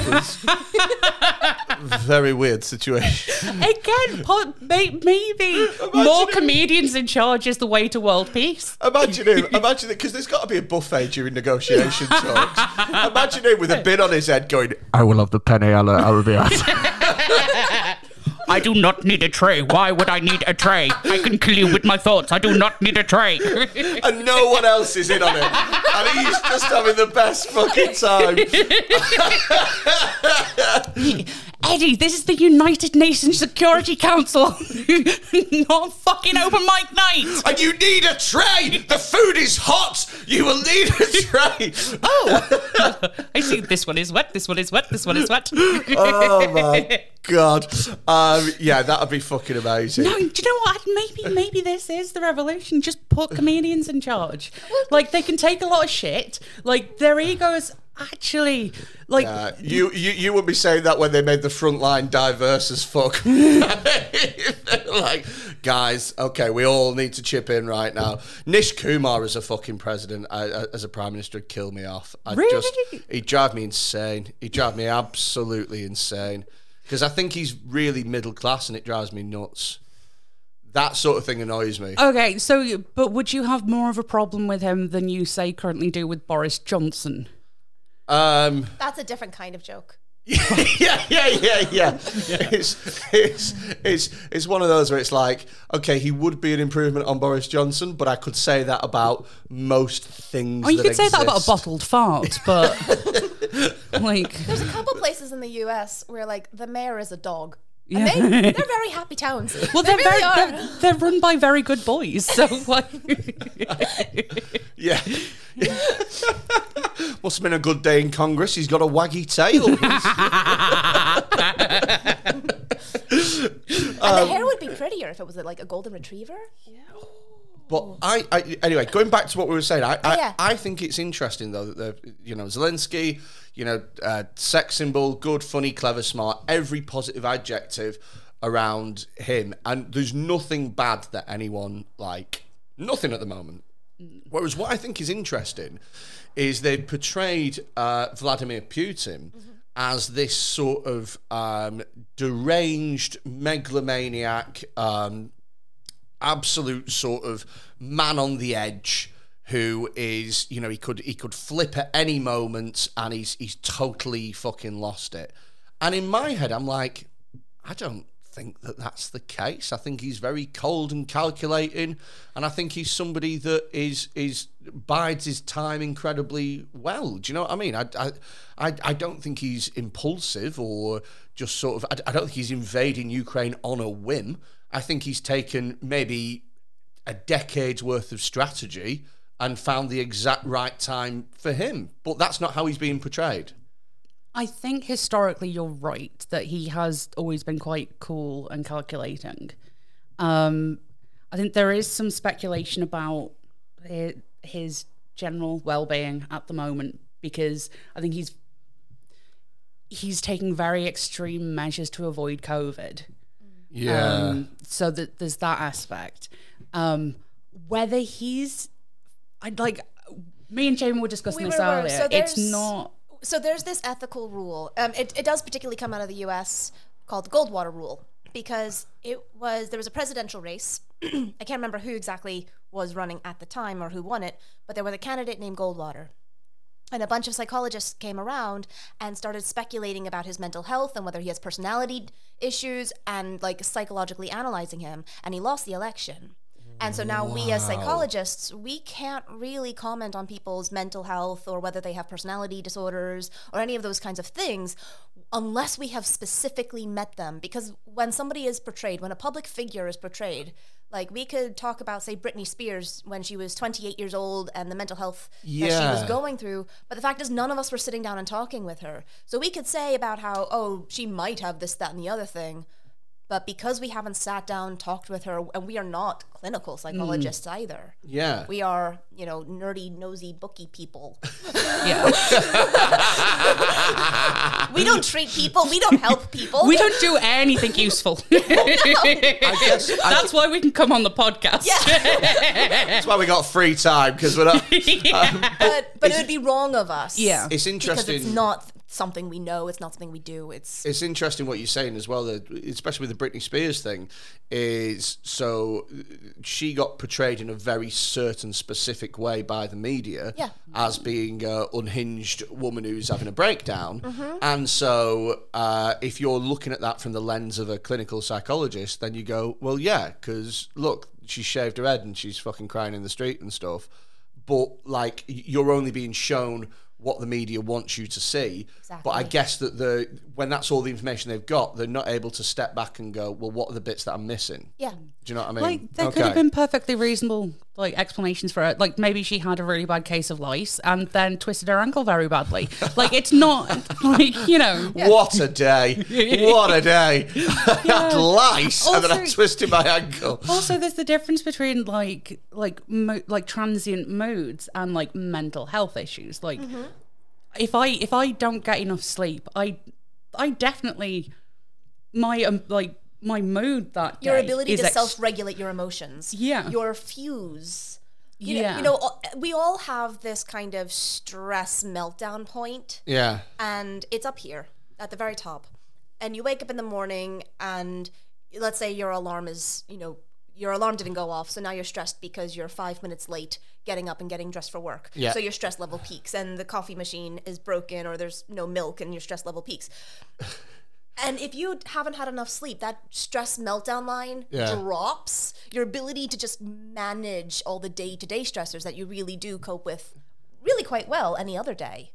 was a very weird situation. Again, po- may- maybe more comedians in charge is the way to world peace. Imagine him, imagine it, because there's got to be a buffet during negotiation <laughs> talks. Imagine him with a bin on his head going, I will have the penne alla arrabbiata. <laughs> I do not need a tray. Why would I need a tray? I can kill you with my thoughts. I do not need a tray. <laughs> and no one else is in on it. And he's just having the best fucking time. <laughs> Eddie, this is the United Nations Security Council, <laughs> not fucking open mic night. And you need a tray! The food is hot! You will need a tray! <laughs> Oh, I see. This one is wet. This one is wet. This one is wet. <laughs> Oh my god. Um, yeah, that would be fucking amazing. No, do you know what? Maybe, maybe this is the revolution. Just put comedians in charge. Like they can take a lot of shit. Like their egos actually, like Uh, you, you you would be saying that when they made the front line diverse as fuck. <laughs> <laughs> like, guys, okay, we all need to chip in right now. Nish Kumar as a fucking president, I, I- as a prime minister, would kill me off. I Really? just, he'd drive me insane. He'd drive me absolutely insane because I think he's really middle class, and it drives me nuts. That sort of thing annoys me. Okay, so but would you have more of a problem with him than you say currently do with Boris Johnson? Um, That's a different kind of joke. <laughs> yeah, yeah, yeah, yeah. It's, it's, it's, it's one of those where it's like, okay, he would be an improvement on Boris Johnson, but I could say that about most things. Oh, you that could say that about a bottled fart, but <laughs> like, There's a couple places in the U.S. where like the mayor is a dog. And they, <laughs> they're very happy towns. well, they they're really very they're, they're run by very good boys, so <laughs> like, <laughs> Yeah. Must have been a good day in Congress. He's got a waggy tail. and Um, the hair would be prettier if it was like a golden retriever. But I, I, anyway, going back to what we were saying, I, I, yeah. I think it's interesting though that the, you know, Zelensky, you know, uh, sex symbol, good, funny, clever, smart, every positive adjective around him, and there's nothing bad that anyone like, nothing at the moment. Whereas what I think is interesting is they portrayed uh, Vladimir Putin as this sort of um, deranged megalomaniac. Um, absolute sort of man on the edge who is you know he could he could flip at any moment and he's he's totally fucking lost it. And in my head i'm like i don't think that that's the case. I think he's very cold and calculating and i think he's somebody that is is bides his time incredibly well. Do you know what i mean? I i i, don't think he's impulsive or just sort of I, I don't think he's invading ukraine on a whim. I think he's taken maybe a decade's worth of strategy and found the exact right time for him. But that's not how he's being portrayed. I think historically you're right that he has always been quite cool and calculating. Um, I think there is some speculation about hi- his general well-being at the moment because I think he's he's taking very extreme measures to avoid COVID. Yeah. Um, so that there's that aspect. Um, whether he's, I'd like, me and Jamie were discussing We this were- earlier. so it's not. So there's this ethical rule. Um, it, it does particularly come out of the U.S. called the Goldwater Rule because it was there was a presidential race. <clears throat> I can't remember who exactly was running at the time or who won it, but there was a candidate named Goldwater. And a bunch of psychologists came around and started speculating about his mental health and whether he has personality issues and like psychologically analyzing him. And he lost the election. And so now we as psychologists, we can't really comment on people's mental health or whether they have personality disorders or any of those kinds of things unless we have specifically met them. Because when somebody is portrayed, when a public figure is portrayed, like we could talk about, say, Britney Spears when she was 28 years old and the mental health that she was going through. But the fact is, none of us were sitting down and talking with her. So we could say about how, oh, she might have this, that, and the other thing. But because we haven't sat down, talked with her, and we are not clinical mm. psychologists either. Yeah. We are, you know, nerdy, nosy, booky people. <laughs> Yeah. We don't treat people. We don't help people. we don't do anything useful. <laughs> <laughs> I guess I, That's why we can come on the podcast. yeah. that's why we got free time because we're not. Um, but but it would be wrong of us. Yeah. It's because interesting. it's not something we know. It's not something we do. It's it's interesting what you're saying as well, that, especially with the Britney Spears thing, is so she got portrayed in a very certain specific way by the media Yeah. as being a unhinged woman who's having a breakdown. Mm-hmm. And so uh, if you're looking at that from the lens of a clinical psychologist, then you go, well, yeah, because look, she shaved her head and she's fucking crying in the street and stuff. But like, you're only being shown what the media wants you to see. But I guess that the when that's all the information they've got, they're not able to step back and go, well, what are the bits that I'm missing? yeah. Do you know what I mean? Like there could have been perfectly reasonable like explanations for it. Like maybe she had a really bad case of lice and then twisted her ankle very badly. <laughs> like it's not like you know. What a day! what a day! I <laughs> had lice and then I twisted my ankle. Also, there's the difference between like like mo- like transient moods and like mental health issues. Like if I if I don't get enough sleep, I I definitely my um, like my mood that Your ability is to ex- self-regulate your emotions. Yeah. Your fuse. You Yeah. Know, you know, we all have this kind of stress meltdown point, Yeah, and it's up here at the very top. And you wake up in the morning, and let's say your alarm is, you know, your alarm didn't go off, so now you're stressed because you're five minutes late getting up and getting dressed for work. Yeah. So your stress level peaks, and the coffee machine is broken, or there's no milk, and your stress level peaks. <laughs> And if you haven't had enough sleep, that stress meltdown line Yeah. drops. Your ability to just manage all the day to day stressors that you really do cope with really quite well any other day.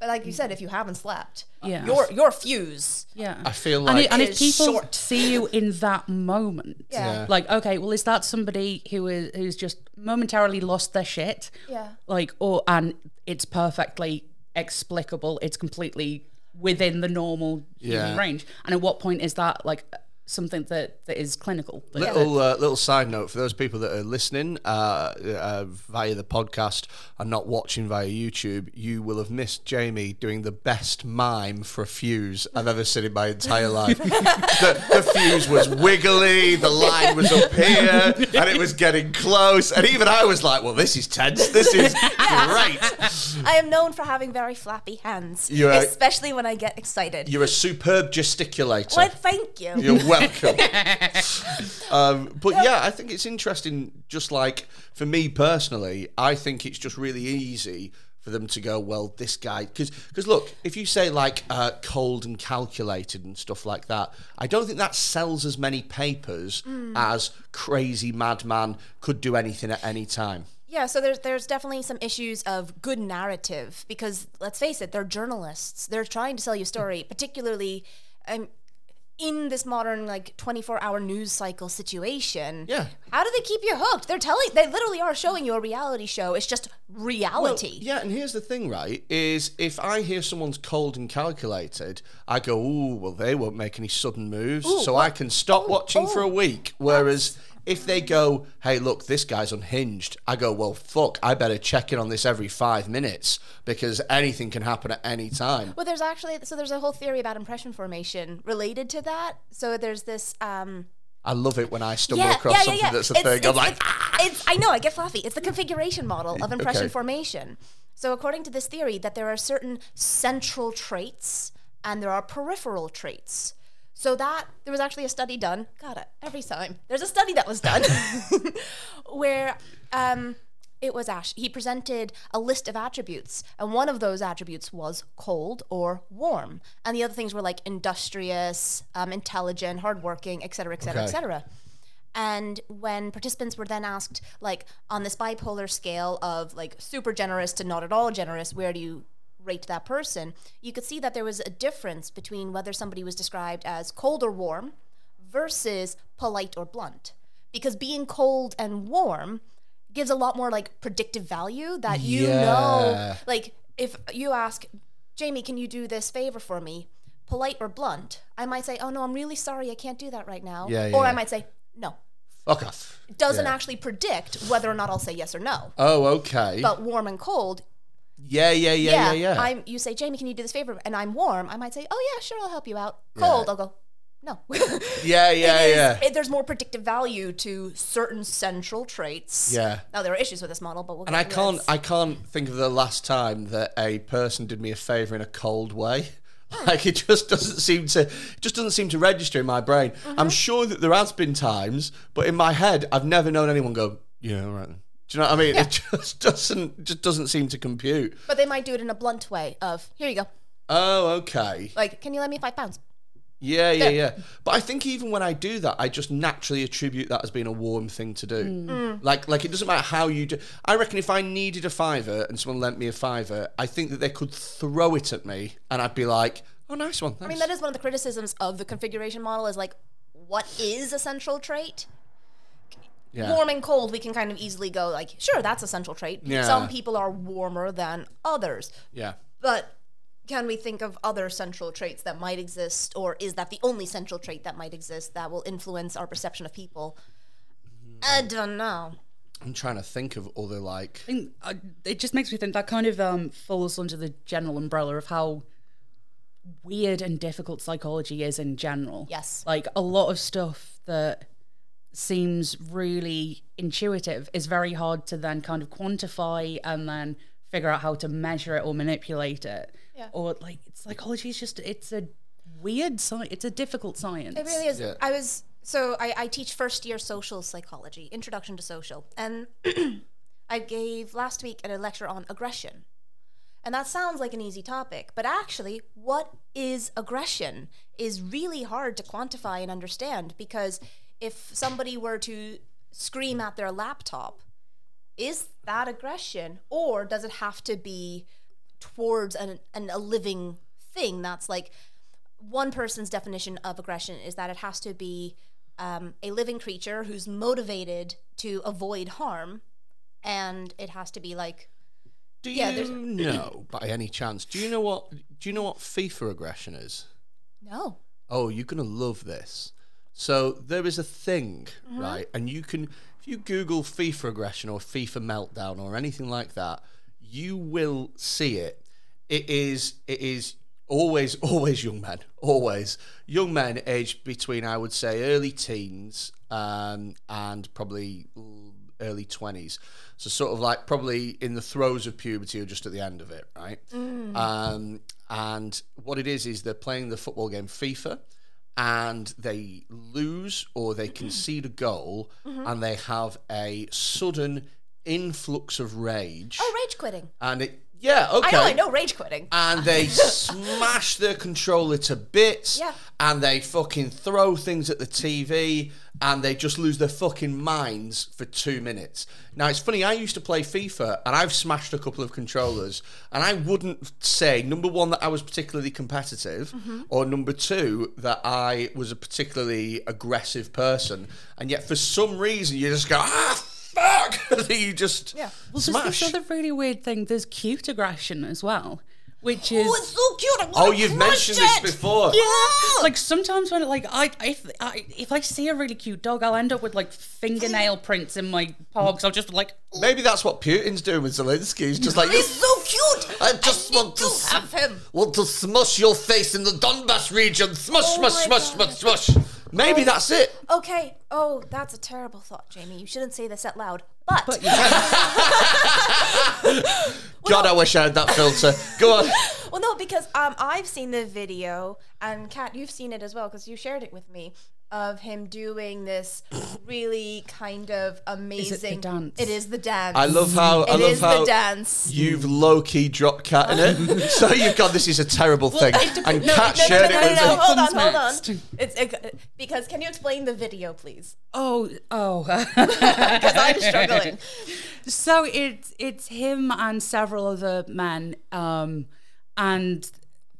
But like you said, if you haven't slept, Yeah. your your fuse. yeah. I feel and, like it, and if people short. see you in that moment, <laughs> Yeah. Yeah. like okay, well, is that somebody who is who's just momentarily lost their shit? Yeah. Like, or and it's perfectly explicable. It's completely within the normal Yeah. range. And at what point is that like something that that is clinical? Like, Little uh, little side note for those people that are listening uh, uh, via the podcast and not watching via YouTube, you will have missed Jamie doing the best mime for a fuse I've ever seen in my entire <laughs> life. the, the fuse was wiggly, the line was up here, and it was getting close. And even I was like, "Well, this is tense. This is great." I am known for having very flappy hands, You are- especially when I get excited. You're a superb gesticulator. Well, thank you. You're welcome. <laughs> um, but yeah, I think it's interesting. Just like for me personally, I think it's just really easy for them to go, well, this guy, because because look, if you say like uh, cold and calculated and stuff like that, I don't think that sells as many papers as crazy madman could do anything at any time. Yeah, so there's there's definitely some issues of good narrative because let's face it, they're journalists. They're trying to sell you a story, particularly um, in this modern like 24-hour news cycle situation. Yeah. How do they keep you hooked? They're telling they literally are showing you a reality show. It's just reality. Yeah, and here's the thing, right? Is if I hear someone's cold and calculated, I go, oh well, they won't make any sudden moves, so I can stop oh, watching for oh, a week." Whereas if they go, "Hey, look, this guy's unhinged," I go, "Well, fuck, I better check in on this every five minutes because anything can happen at any time." Well, there's actually so there's a whole theory about impression formation related to that. So there's this um I love it when I stumble across something that's a It's- thing. I'm like, it's, it's- I know, I get fluffy. It's the configuration model of <laughs> impression Okay. formation. So, according to this theory, that there are certain central traits and there are peripheral traits. So that there was actually a study done. Got it every time there's a study that was done <laughs> where um, it was Asch. He presented a list of attributes, and one of those attributes was cold or warm, and the other things were like industrious, um, intelligent, hardworking, et cetera, et cetera, et cetera. And when participants were then asked, like, on this bipolar scale of like super generous to not at all generous, where do you rate that person? You could see that there was a difference between whether somebody was described as cold or warm versus polite or blunt. Because being cold and warm gives a lot more like predictive value that you Yeah. know, like, if you ask, Jamie, can you do this favor for me? polite or blunt, I might say, "Oh no, I'm really sorry, I can't do that right now," Yeah, or. I might say, "No." Fuck off. Doesn't Yeah. actually predict whether or not I'll say yes or no. Oh, okay. But warm and cold, yeah, yeah, yeah, yeah, yeah. I'm. You say, Jamie, can you do this favor? And I'm warm. I might say, Oh yeah, sure, I'll help you out. Cold, I'll go. No. <laughs> yeah, yeah, is- yeah. it- there's more predictive value to certain central traits. Yeah. Now there are issues with this model, but we'll. and get I can't, this. I can't think of the last time that a person did me a favor in a cold way. <laughs> Like it just doesn't seem to, just doesn't seem to register in my brain. Mm-hmm. I'm sure that there has been times, but in my head, I've never known anyone go, "Yeah, all right." Then. Do you know what I mean? It just doesn't, just doesn't seem to compute. But they might do it in a blunt way of, Here you go. Oh, okay. Like, can you lend me five pounds? Yeah, yeah, There. yeah. But I think even when I do that, I just naturally attribute that as being a warm thing to do. Mm. Like, like it doesn't matter how you do. I reckon if I needed a fiver and someone lent me a fiver, I think that they could throw it at me, and I'd be like, "Oh, nice one." Thanks. I mean, that is one of the criticisms of the configuration model is like, what is a central trait? Yeah. Warm and cold, we can kind of easily go like, sure, that's a central trait. Yeah. Some people are warmer than others. Yeah. But can we think of other central traits that might exist, or is that the only central trait that might exist that will influence our perception of people? I don't know. I'm trying to think of other like. I think, uh, it just makes me think that kind of um, falls under the general umbrella of how weird and difficult psychology is in general. Yes. Like a lot of stuff that seems really intuitive is very hard to then kind of quantify and then figure out how to measure it or manipulate it. Yeah. Or like psychology is just it's a weird science. It's a difficult science. It really is. Yeah. I was so I, I teach first year social psychology, introduction to social, and <clears throat> I gave last week a lecture on aggression. And that sounds like an easy topic, but actually, what is aggression is really hard to quantify and understand because if somebody were to scream at their laptop, is that aggression or does it have to be towards an, an a living thing that's like one person's definition of aggression is that it has to be um, a living creature who's motivated to avoid harm and it has to be like Do Yeah, there's- you <clears throat> know, by any chance, do you know what? Do you know what FIFA aggression is? no Oh, you're gonna love this. So there is a thing, Mm-hmm. right? And you can, if you Google FIFA aggression or FIFA meltdown or anything like that, you will see it. It is, it is always, <laughs> always young men, always young men aged between, I would say, early teens um, and probably mm, early twenties. So sort of like probably in the throes of puberty or just at the end of it, right? Um, and what it is is they're playing the football game FIFA and they lose or they concede a goal mm-hmm. and they have a sudden influx of rage. Oh rage quitting. And it yeah okay i know i know rage quitting and they <laughs> smash their controller to bits Yeah. and they fucking throw things at the TV and they just lose their fucking minds for two minutes. Now it's funny, I used to play FIFA and I've smashed a couple of controllers and I wouldn't say number one that I was particularly competitive Mm-hmm. or number two that I was a particularly aggressive person and yet for some reason you just go ah fuck <laughs> you just Yeah. Well, smash. there's this other really weird thing. There's cute aggression as well, which oh, is oh it's so cute I Oh, wanna you've crush mentioned this it! before. Yeah. Like sometimes when like I if I if I see a really cute dog, I'll end up with like fingernail prints in my paw because I'll just be like, oh. Maybe that's what Putin's doing with Zelensky. He's just like, he's so cute I just I want to, to s- have him want to smush your face in the Donbass region. Smush, Oh smush, my smush, God. smush, smush. Maybe that's it. okay oh that's a terrible thought jamie you shouldn't say this out loud but, but yeah. <laughs> <laughs> God, I wish I had that filter. Go on. Well, no, because um, I've seen the video, and Kat, you've seen it as well because you shared it with me of him doing this really kind of amazing. dance? It is the dance. I love how I It love is how the dance. you've low key dropped cat in it. <laughs> so you've got This is a terrible thing, it dep- and no, Cat No, no, shared no, it no, with no, me. hold on, hold on. It's it, because can you explain the video, please? oh oh. <laughs> <laughs> Because I'm struggling. so it's it's him and several other men, um, and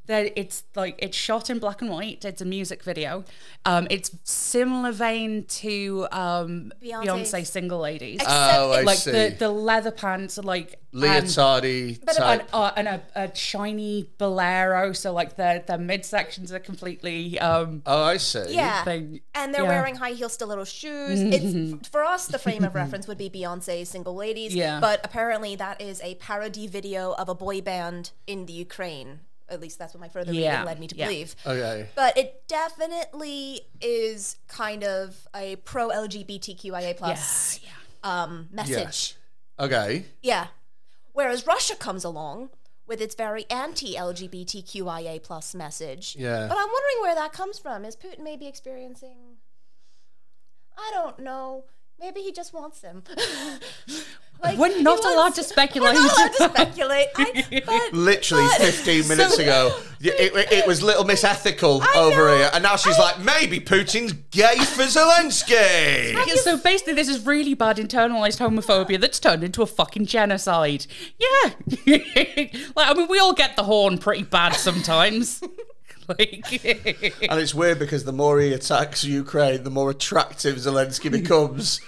that it's like it's shot in black and white. It's a music video. Um, it's similar vein to um, Beyonce's- Beyonce single ladies. Oh, I like see. the, the leather pants, are like and- Leotardy But type. and, uh, and a, a shiny bolero. So like the the midsections are completely um, oh, I see. Yeah. They- and they're yeah. wearing high heel stiletto shoes. It's for us the frame of reference would be Beyonce's Single Ladies. Yeah. But apparently that is a parody video of a boy band in the Ukraine. At least that's what my further Yeah, reading led me to yeah. believe. Okay. But it definitely is kind of a pro LGBTQIA plus yeah. um, message. Yes. Okay. Yeah. Whereas Russia comes along with its very anti-LGBTQIA plus message. Yeah. But I'm wondering where that comes from. Is Putin maybe experiencing? I don't know. Maybe he just wants them. <laughs> like, We're he not allowed to speculate. We're not allowed to speculate. I, <laughs> but, Literally but- 15 minutes ago, y- it, it was Little Miss Ethical over know. here, and now she's I- like, maybe Putin's gay for Zelensky. Yeah, so basically, this is really bad internalized homophobia that's turned into a fucking genocide. Yeah, <laughs> like I mean, we all get the horn pretty bad sometimes. <laughs> like, And it's weird because the more he attacks Ukraine, the more attractive Zelensky <laughs> becomes.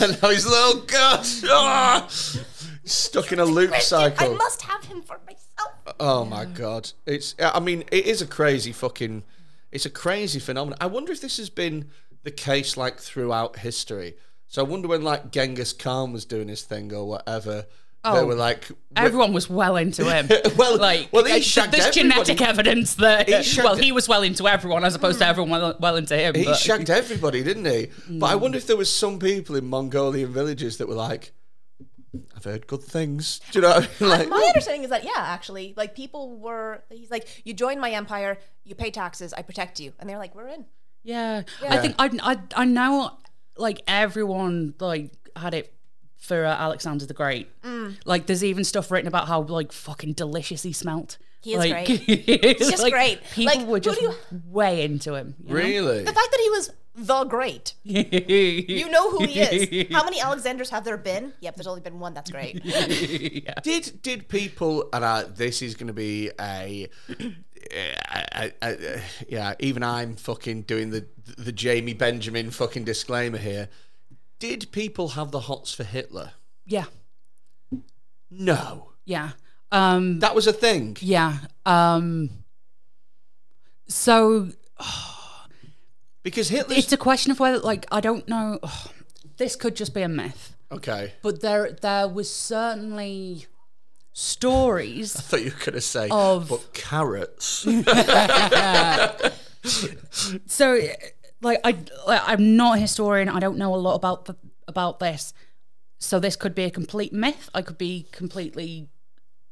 and now he's like, oh gosh, ah, stuck in a loop Christian, I cycle. must have him for myself. Oh my god, it's. I mean, it is a crazy fucking. It's a crazy phenomenon. I wonder if this has been the case like throughout history. So I wonder when like Genghis Khan was doing his thing or whatever. They Oh, were like, everyone was well into him. <laughs> Well- like, well, he shagged there's everybody. genetic evidence that. He well, he was well into everyone as opposed to hmm. everyone well, well into him. He but- shagged everybody, didn't he? But I hmm. wonder if there was some people in Mongolian villages that were like, I've heard good things. Do you know what I mean? Like, My understanding is that yeah, actually, like people were. He's like, you join my empire, you pay taxes, I protect you, and they're like, we're in. Yeah. I think I, I I know like everyone like had it for uh, Alexander the Great. Like there's even stuff written about how like fucking delicious he smelt. He is like, great. <laughs> He's just great. People Like, were who just you- way into him. you know? really? The fact that he was the great, <laughs> you know who he is. How many <laughs> Alexanders have there been? Yep, there's only been one. That's great. Did did people and uh, this is going to be a, a- a- a- yeah even I'm fucking doing the the Jamie Benjamin fucking disclaimer here. Did people have the hots for Hitler? yeah. No, Yeah. Um that was a thing. yeah. Um so Because Hitler. it's a question of whether like I don't know <sighs> this could just be a myth. okay. But there there was certainly stories I thought you were going to say, Of- but carrots. <laughs> so like I like, I'm not a historian. I don't know a lot about the, about this. So this could be a complete myth. I could be completely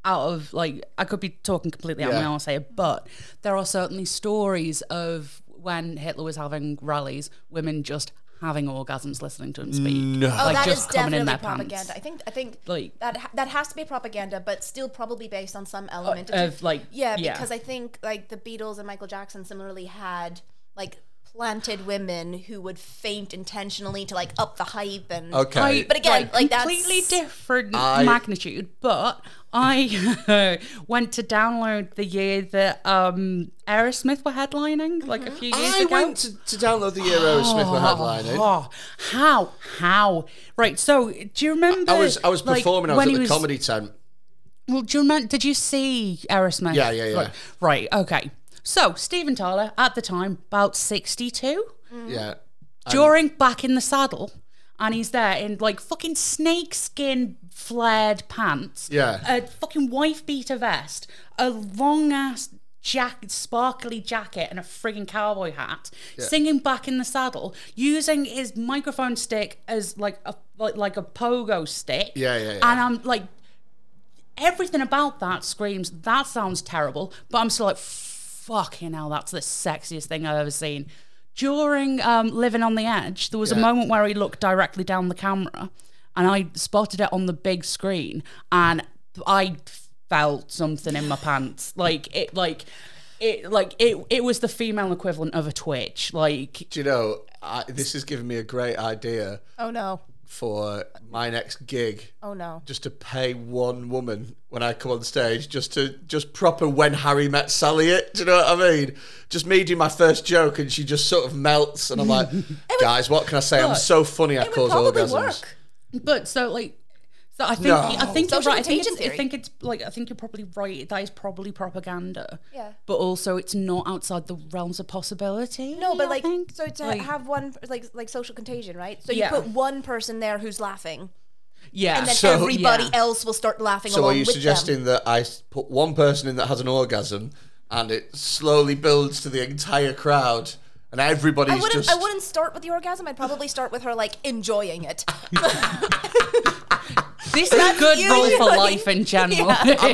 out of like I could be talking completely out of my arse here, but there are certainly stories of when Hitler was having rallies, women just having orgasms listening to him speak. Mm. No. Oh, Like, that just is coming in definitely their propaganda. pants. I think I think Like- that that has to be propaganda, but still probably based on some element uh, of, like, yeah, yeah. because I think like the Beatles and Michael Jackson similarly had like planted women who would faint intentionally to like up the hype and Okay. I- But again, like, that's- completely different I- magnitude. But I <laughs> went to download the year that um, Aerosmith were headlining, like a few years I ago. I went to, to download the year Aerosmith were headlining. Oh, how? How? Right. So, do you remember? I was I was like, performing. I was when at he the comedy tent. Well, do you remember? Did you see Aerosmith? Yeah, yeah, yeah. Right. right, Okay. So Steven Tyler at the time about sixty-two, mm. Yeah. during back in the saddle, and he's there in like fucking snakeskin flared pants. Yeah. A fucking wife beater vest, a long ass jacket, sparkly jacket, and a frigging cowboy hat, singing back in the saddle, using his microphone stick as like a like, like a pogo stick. Yeah, yeah, yeah. And I'm like, everything about that screams that sounds terrible, but I'm still like, fucking hell, that's the sexiest thing I've ever seen. During um, Living on the Edge, there was a moment where he looked directly down the camera, and I spotted it on the big screen, and I felt something in my pants, like it, like. It like it. It was the female equivalent of a twitch. Like Do you know? I, this has given me a great idea. oh no. For my next gig Oh no. just to pay one woman when I come on stage, just to just proper when Harry met Sally it. Do you know what I mean? Just me do my first joke and she just sort of melts, and I'm like, <laughs> guys, what can I say? I'm so funny. I It cause probably orgasms. work. But so like so I think No. I think Social you're right. I think, contagion it's, I think it's like I think you're probably right. That is probably propaganda. Yeah. But also it's not outside the realms of possibility. No, but I like, think. so to Like- have one like like social contagion, right? So you Yeah. put one person there who's laughing, yeah. and then So- everybody Yeah. else will start laughing So along are you with suggesting I put one person in that has an orgasm, and it slowly builds to the entire crowd, and everybody's. I wouldn't. just I wouldn't start with the orgasm. I'd probably start with her like enjoying it. <laughs> <laughs> <laughs> this is a good rule for usually- life in general. <laughs> <laughs> I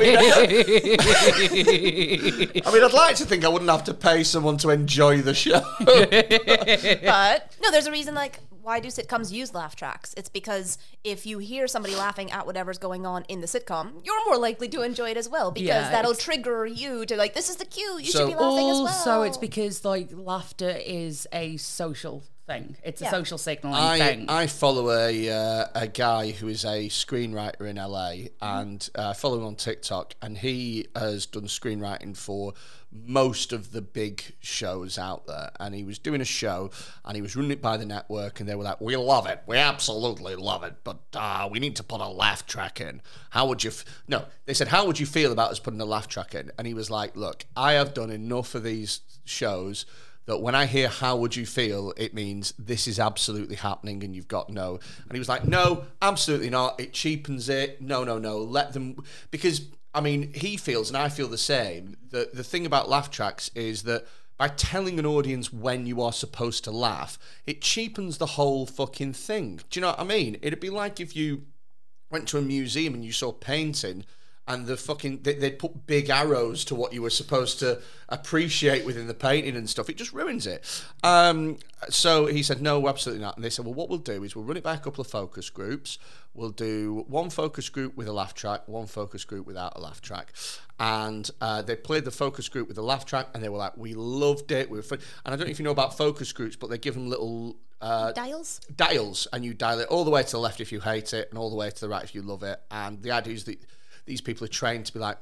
mean, I'd like to think I wouldn't have to pay someone to enjoy the show. <laughs> but no, there's a reason. Like, why do sitcoms use laugh tracks? It's because if you hear somebody laughing at whatever's going on in the sitcom, you're more likely to enjoy it as well because Yeah, that'll trigger you to like, this is the cue. You So- should be laughing as well. also, it's because like laughter is a social thing. It's a social signaling I, thing. I follow a uh, a guy who is a screenwriter in LA, and uh, I follow him on TikTok, and he has done screenwriting for most of the big shows out there. And he was doing a show, and he was running it by the network, and they were like, "We love it, we absolutely love it, but uh, we need to put a laugh track in. How would you? F-? No, they said, how would you feel about us putting a laugh track in? And he was like, Look, I have done enough of these shows that when I hear how would you feel, it means this is absolutely happening and you've got no. And he was like, no, absolutely not. It cheapens it. No, no, no. Let them, because I mean, he feels and I feel the same. The, the thing about laugh tracks is that by telling an audience when you are supposed to laugh, it cheapens the whole fucking thing. Do you know what I mean? It'd be like if you went to a museum and you saw painting and the fucking they, they'd put big arrows to what you were supposed to appreciate within the painting and stuff. It just ruins it. Um, so he said no absolutely not. And they said well what we'll do is we'll run it by a couple of focus groups. We'll do one focus group with a laugh track one focus group without a laugh track. And uh, they played the focus group with the laugh track and they were like we loved it. We were fun. and i don't know if you know about focus groups but they give them little uh, dials. dials and you dial it all the way to the left if you hate it and all the way to the right if you love it. And the idea is that these people are trained to be like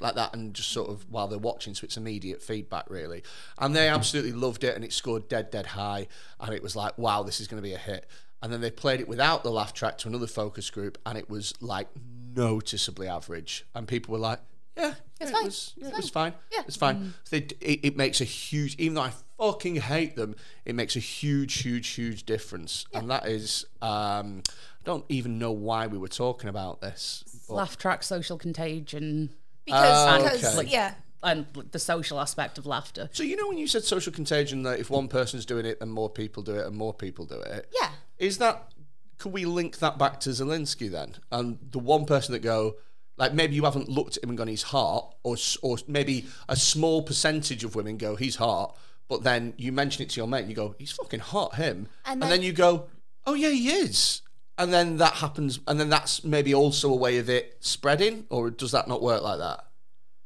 like that and just sort of while they're watching so it's immediate feedback really and they absolutely loved it and it scored dead dead high and it was like wow this is going to be a hit and then they played it without the laugh track to another focus group and it was like noticeably average and people were like yeah, yeah, fine. It was, yeah, It's it was fine. fine. Yeah. It's fine. They, it, it makes a huge, even though I fucking hate them, it makes a huge, huge, huge difference. And that is, um, I don't even know why we were talking about this. but- laugh track, social contagion, Because, Oh, because okay. yeah. and the social aspect of laughter. So you know when you said social contagion that if one person's doing it, then more people do it, and more people do it. Yeah. Is that? Could we link that back to Zelensky then? And the one person that go, like maybe you haven't looked at him and gone, he's hot, or or maybe a small percentage of women go, he's hot, but then you mention it to your mate, and you go, he's fucking hot, him, and, And then, then- you go, oh yeah, he is. And then that happens, and then that's maybe also a way of it spreading, or does that not work like that?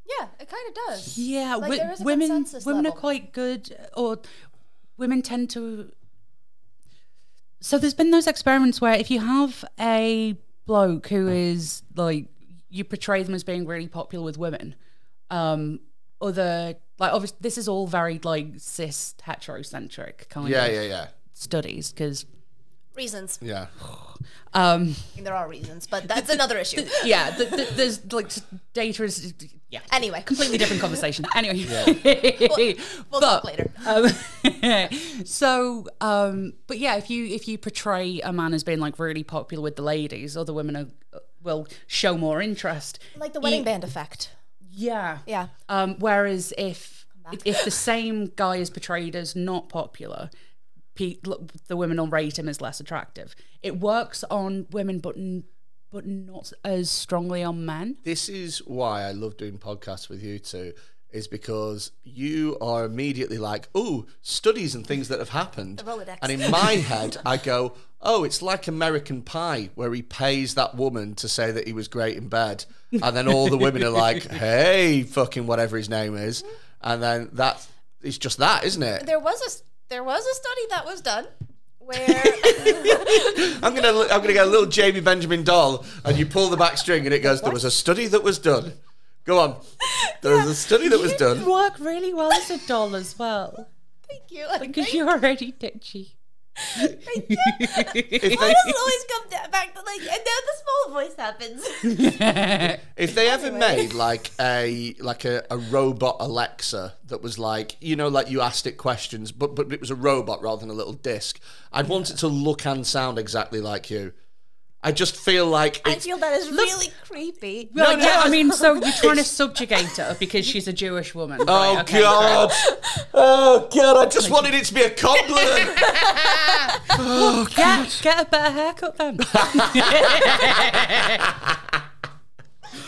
Yeah, it kind of does. Yeah, Like, wi- there is a women consensus women are quite good, or women tend to. So there's been those experiments where if you have a bloke who is like you portray them as being really popular with women, um, other like obviously this is all very like cis heterocentric kind Yeah, of yeah, yeah, studies because Reasons. yeah. <sighs> um I mean, there are reasons, but that's <laughs> another issue. <laughs> yeah th- th- there's like data is yeah Anyway, completely different conversation. <laughs> Anyway, we'll but, talk later. Um, so, um, but yeah, if you if you portray a man as being like really popular with the ladies, other women are, will show more interest. Like the wedding You- band effect. Yeah, Yeah. Um, whereas if if the same guy is portrayed as not popular, pe- the women will rate him as less attractive. It works on women, but n- but not as strongly on men. this is why I love doing podcasts with you two, is because you are immediately like, oh, studies and things that have happened. And in my head, I go, oh, it's like American Pie, where he pays that woman to say that he was great in bed. And then all the women are like, <laughs> hey, fucking whatever his name is. And then that, it's just that, isn't it? There was a s- there was a study that was done where <laughs> I'm gonna I'm gonna get a little Jamie Benjamin doll, and you pull the back string, and it goes. There was a study that was done. Go on. There was a study that was done. work really well as a doll as well. thank you. Because you're already ditchy. Thank you. Why does it always come da- back to like, and then the small voice happens? <laughs> if they ever Anyway. made like a like a, a robot Alexa that was like you know like you asked it questions, but but it was a robot rather than a little disc, I'd want it to look and sound exactly like you. I just feel like I feel that is really creepy. Well, no, yeah, I mean, so <laughs> you're trying to subjugate her because she's a Jewish woman. Oh right, okay, god! <laughs> Oh god! I just wanted it to be a compliment. <laughs> Oh, oh god. Get, get a better haircut then.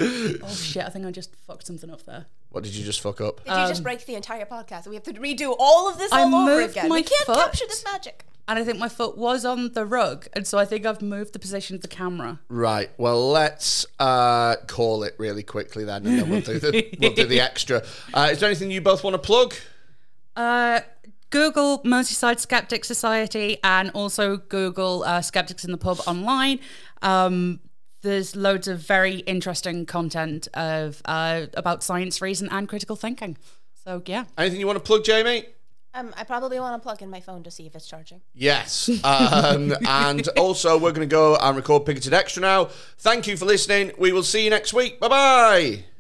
oh shit, I think I just fucked something up there. what did you just fuck up? Did you just um, break the entire podcast? We have to redo all of this I all over again. my We can't foot. capture this magic. And I think my foot was on the rug, and so I think I've moved the position of the camera. Right. Well, let's uh, call it really quickly then, and then we'll do the we'll do the extra. Uh, is there anything you both want to plug? Uh, Google Merseyside Skeptic Society and also Google uh, Skeptics in the Pub online. Um, there's loads of very interesting content of uh, about science, reason, and critical thinking. So yeah, Anything you want to plug, Jamie? Um, I probably want to plug in my phone to see if it's charging. Yes. Um, <laughs> and also, we're going to go and record Picketed Extra now. Thank you for listening. We will see you next week. Bye bye.